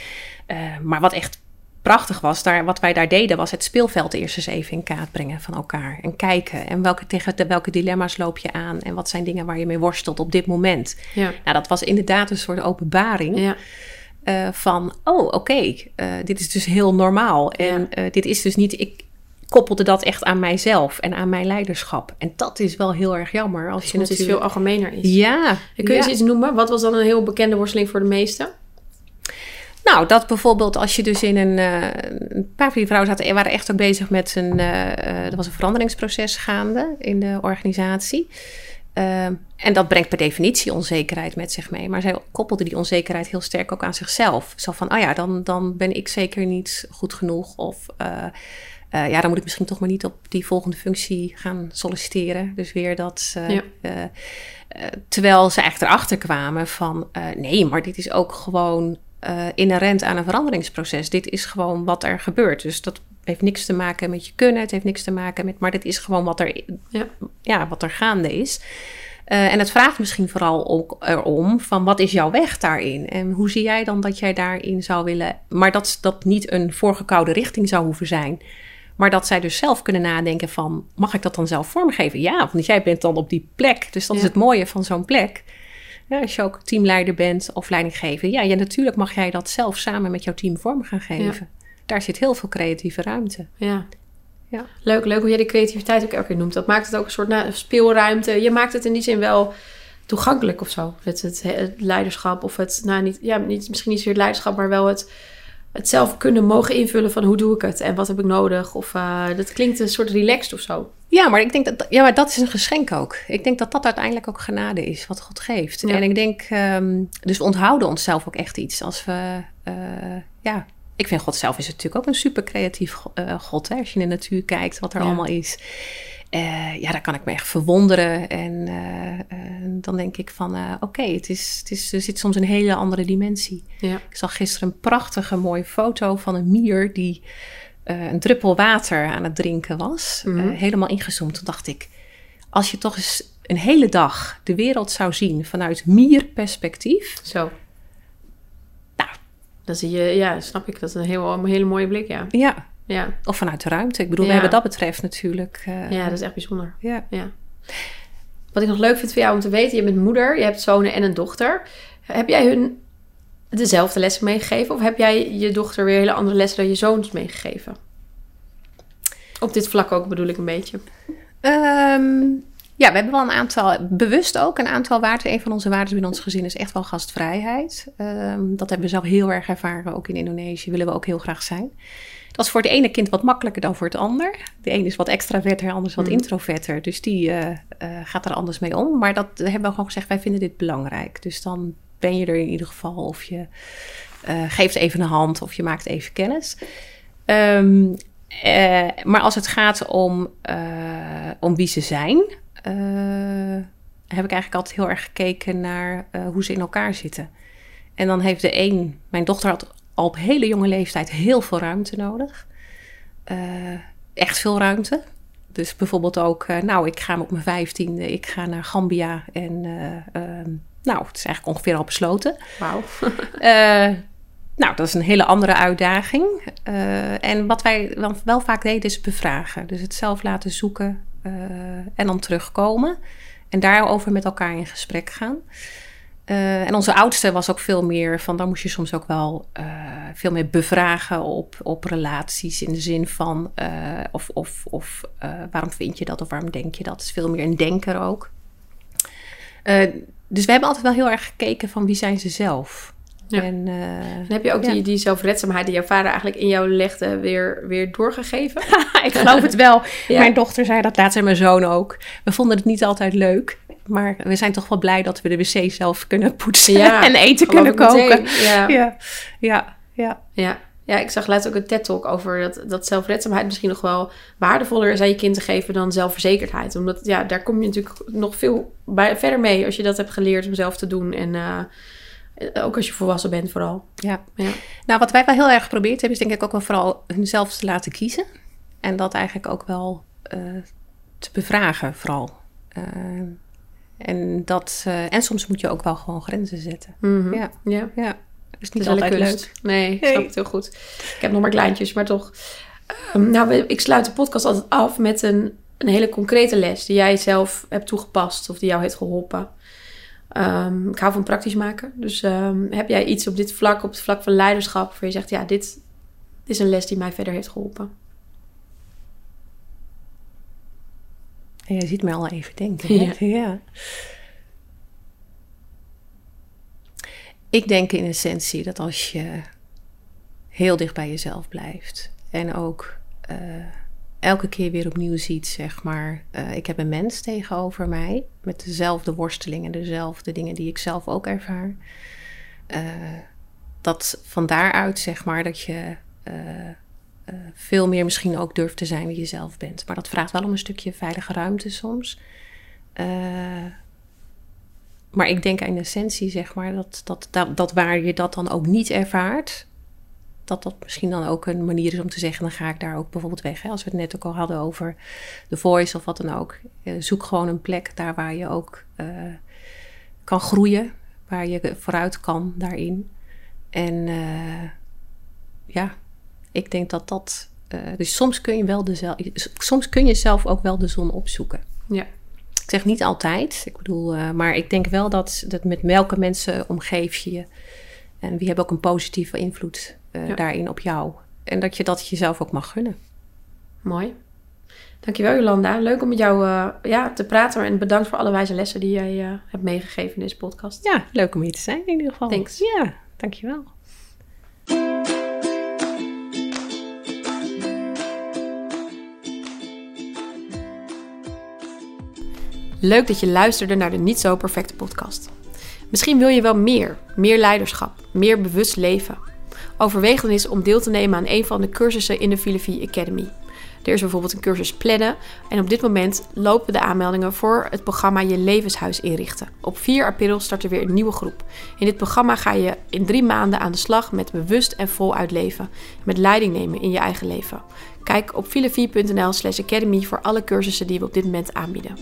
Uh, maar wat echt prachtig was, daar, wat wij daar deden, was het speelveld eerst eens even in kaart brengen van elkaar. En kijken. En welke, tegen de, welke dilemma's loop je aan? En wat zijn dingen waar je mee worstelt op dit moment? Ja. Nou, dat was inderdaad een soort openbaring. Ja. Uh, van, oh, oké, okay, uh, dit is dus heel normaal. En ja. uh, dit is dus niet, ik koppelde dat echt aan mijzelf en aan mijn leiderschap. En dat is wel heel erg jammer. Als je natuurlijk... iets veel algemener is. Ja. En kun je eens iets noemen? Wat was dan een heel bekende worsteling voor de meesten? Nou, dat bijvoorbeeld als je dus in een... Uh, een paar van die vrouwen zaten, waren echt ook bezig met een... Uh, er was een veranderingsproces gaande in de organisatie. Uh, en dat brengt per definitie onzekerheid met zich mee. Maar zij koppelde die onzekerheid heel sterk ook aan zichzelf. Zo van, oh ja, dan, dan ben ik zeker niet goed genoeg. Of uh, ja, dan moet ik misschien toch maar niet op die volgende functie gaan solliciteren. Dus weer dat... Ja. terwijl ze echt erachter kwamen van... nee, maar dit is ook gewoon inherent aan een veranderingsproces. Dit is gewoon wat er gebeurt. Dus dat heeft niks te maken met je kunnen. Het heeft niks te maken met. Maar dit is gewoon wat er, ja. ja wat er gaande is. Eh, en het vraagt misschien vooral ook erom van wat is jouw weg daarin? En hoe zie jij dan dat jij daarin zou willen... Maar dat dat niet een voorgekoude richting zou hoeven zijn... Maar dat zij dus zelf kunnen nadenken van... mag ik dat dan zelf vormgeven? Ja, want jij bent dan op die plek. Dus dat is het mooie van zo'n plek. Ja, als je ook teamleider bent of leidinggever... Ja, ja, natuurlijk mag jij dat zelf samen met jouw team vorm gaan geven. Daar zit heel veel creatieve ruimte. Ja. Ja. Leuk, leuk hoe jij de creativiteit ook elke keer noemt. Dat maakt het ook een soort nou, speelruimte. Je maakt het in die zin wel toegankelijk of zo. Het, het, het leiderschap of het, nou niet, ja, niet, misschien niet zozeer het leiderschap, maar wel het, het zelf kunnen mogen invullen van hoe doe ik het en wat heb ik nodig. Of eh, dat klinkt een soort relaxed of zo. Ja, maar ik denk dat ja, maar dat is een geschenk ook. Ik denk dat dat uiteindelijk ook genade is wat God geeft. Ja. En ik denk, ehm, dus we onthouden onszelf ook echt iets als we, eh, ja. Ik vind God zelf is natuurlijk ook een super creatief eh, God. Hè? Als je in de natuur kijkt, wat er Ja. allemaal is. Eh, ja, daar kan ik me echt verwonderen. En eh, eh, dan denk ik van, oké, het is, het is, er zit soms een hele andere dimensie. Ja. Ik zag gisteren een prachtige mooie foto van een mier die een druppel water aan het drinken was. Mhm. Helemaal ingezoomd. Toen dacht ik, als je toch eens een hele dag de wereld zou zien vanuit mierperspectief. Zo. Nou. Dan zie je, ja, snap ik. Dat is een, heel, een hele mooie blik, ja. Ja, Ja, of vanuit de ruimte. Ik bedoel, we hebben dat betreft natuurlijk. eh, ja dat is echt bijzonder. ja. Ja. Wat ik nog leuk vind voor jou om te weten, je bent moeder, je hebt zonen en een dochter. Heb jij hun dezelfde lessen meegegeven of heb jij je dochter weer hele andere lessen dan je zoons meegegeven? Op dit vlak ook bedoel ik een beetje. Ehm, ja, we hebben wel een aantal, bewust ook een aantal waarden. Een van onze waarden binnen ons gezin is echt wel gastvrijheid. Ehm, dat hebben we zelf heel erg ervaren, ook in Indonesië willen we ook heel graag zijn. Dat is voor het ene kind wat makkelijker dan voor het ander. De ene is wat extraverter, de ander is wat Mm. introverter. Dus die eh, eh, gaat er anders mee om. Maar dat hebben we gewoon gezegd, wij vinden dit belangrijk. Dus dan ben je er in ieder geval of je eh, geeft even een hand of je maakt even kennis. Ehm, eh, maar als het gaat om, om wie ze zijn, heb ik eigenlijk altijd heel erg gekeken naar eh, hoe ze in elkaar zitten. En dan heeft de een, mijn dochter had al op hele jonge leeftijd heel veel ruimte nodig. Eh, echt veel ruimte. Dus bijvoorbeeld ook, eh, nou, ik ga op mijn vijftiende, ik ga naar Gambia. En eh, ehm, nou, het is eigenlijk ongeveer al besloten. Wauw. Eh, nou, dat is een hele andere uitdaging. Eh, en wat wij dan wel vaak deden is bevragen. Dus het zelf laten zoeken eh, en dan terugkomen. En daarover met elkaar in gesprek gaan. Eh, en onze oudste was ook veel meer van, dan moest je soms ook wel eh, veel meer bevragen op, op relaties. In de zin van, of, of, of waarom vind je dat of waarom denk je dat? Is veel meer een denker ook. Dus we hebben altijd wel heel erg gekeken van wie zijn ze zelf. Ja. En, eh, En heb je ook Ja. die, die zelfredzaamheid die jouw vader eigenlijk in jou legde weer, weer doorgegeven? ik geloof het wel. Ja. Mijn dochter zei dat laatst en mijn zoon ook. We vonden het niet altijd leuk. Maar we zijn toch wel blij dat we de wc zelf kunnen poetsen en eten kunnen koken. Ja. Ja, ja, ja. Ja. ik zag laatst ook een TED-talk over dat, dat zelfredzaamheid misschien nog wel waardevoller is aan je kind te geven dan zelfverzekerdheid. Omdat ja, daar kom je natuurlijk nog veel bij, verder mee als je dat hebt geleerd om zelf te doen. En eh, ook als je volwassen bent vooral. ja. Ja. Nou, wat wij wel heel erg geprobeerd hebben, is denk ik ook wel vooral hunzelf te laten kiezen. En dat eigenlijk ook wel eh, te bevragen, vooral. Eh, en, dat, eh, en soms moet je ook wel gewoon grenzen zetten. Mhm. Ja. ja. Ja, dat is niet is een altijd leuk. Nee, ik Nee. snap het heel goed. Ik heb nog maar kleintjes, maar toch. Ehm, nou, ik sluit de podcast altijd af met een, een hele concrete les die jij zelf hebt toegepast of die jou heeft geholpen. Ehm, ik hou van praktisch maken. Dus ehm, heb jij iets op dit vlak, op het vlak van leiderschap, waar je zegt, ja, dit, is een les die mij verder heeft geholpen? En jij ziet mij al even denken. Ja. ja. Ik denk in essentie dat als je heel dicht bij jezelf blijft en ook eh, elke keer weer opnieuw ziet, zeg maar, eh, ik heb een mens tegenover mij met dezelfde worstelingen, dezelfde dingen die ik zelf ook ervaar. Eh, dat van daaruit, zeg maar, dat je eh, veel meer misschien ook durft te zijn wie je zelf bent. Maar dat vraagt wel om een stukje veilige ruimte soms. Maar ik denk in essentie, zeg maar, dat, dat, dat waar je dat dan ook niet ervaart, dat dat misschien dan ook een manier is om te zeggen: dan ga ik daar ook bijvoorbeeld weg. Hè? Als we het net ook al hadden over de voice of wat dan ook. Eh, zoek gewoon een plek daar waar je ook eh, kan groeien, waar je vooruit kan daarin. En eh, ja, ik denk dat dat. dus soms kun je wel de soms kun je zelf ook wel de zon opzoeken. Ja. Ik zeg niet altijd. Ik bedoel, maar ik denk wel dat, dat met welke mensen omgeef je je. En wie hebben ook een positieve invloed uh, daarin op jou. En dat je dat jezelf ook mag gunnen. Mooi. Dankjewel Jolanda. Leuk om met jou uh, ja, te praten. En bedankt voor alle wijze lessen die jij uh, hebt meegegeven in deze podcast. Ja, leuk om hier te zijn in ieder geval. Thanks. Ja, dankjewel. Leuk dat je luisterde naar de Niet Zo Perfecte podcast. Misschien wil je wel meer, meer leiderschap, meer bewust leven. Overweeg dan eens om deel te nemen aan een van de cursussen in de Filosofie Academy. Er is bijvoorbeeld een cursus plannen en op dit moment lopen de aanmeldingen voor het programma Je Levenshuis inrichten. Op 4 april start er weer een nieuwe groep. In dit programma ga je in drie maanden aan de slag met bewust en voluit leven. Met leiding nemen in je eigen leven. Kijk op filofie.nl slash academy voor alle cursussen die we op dit moment aanbieden.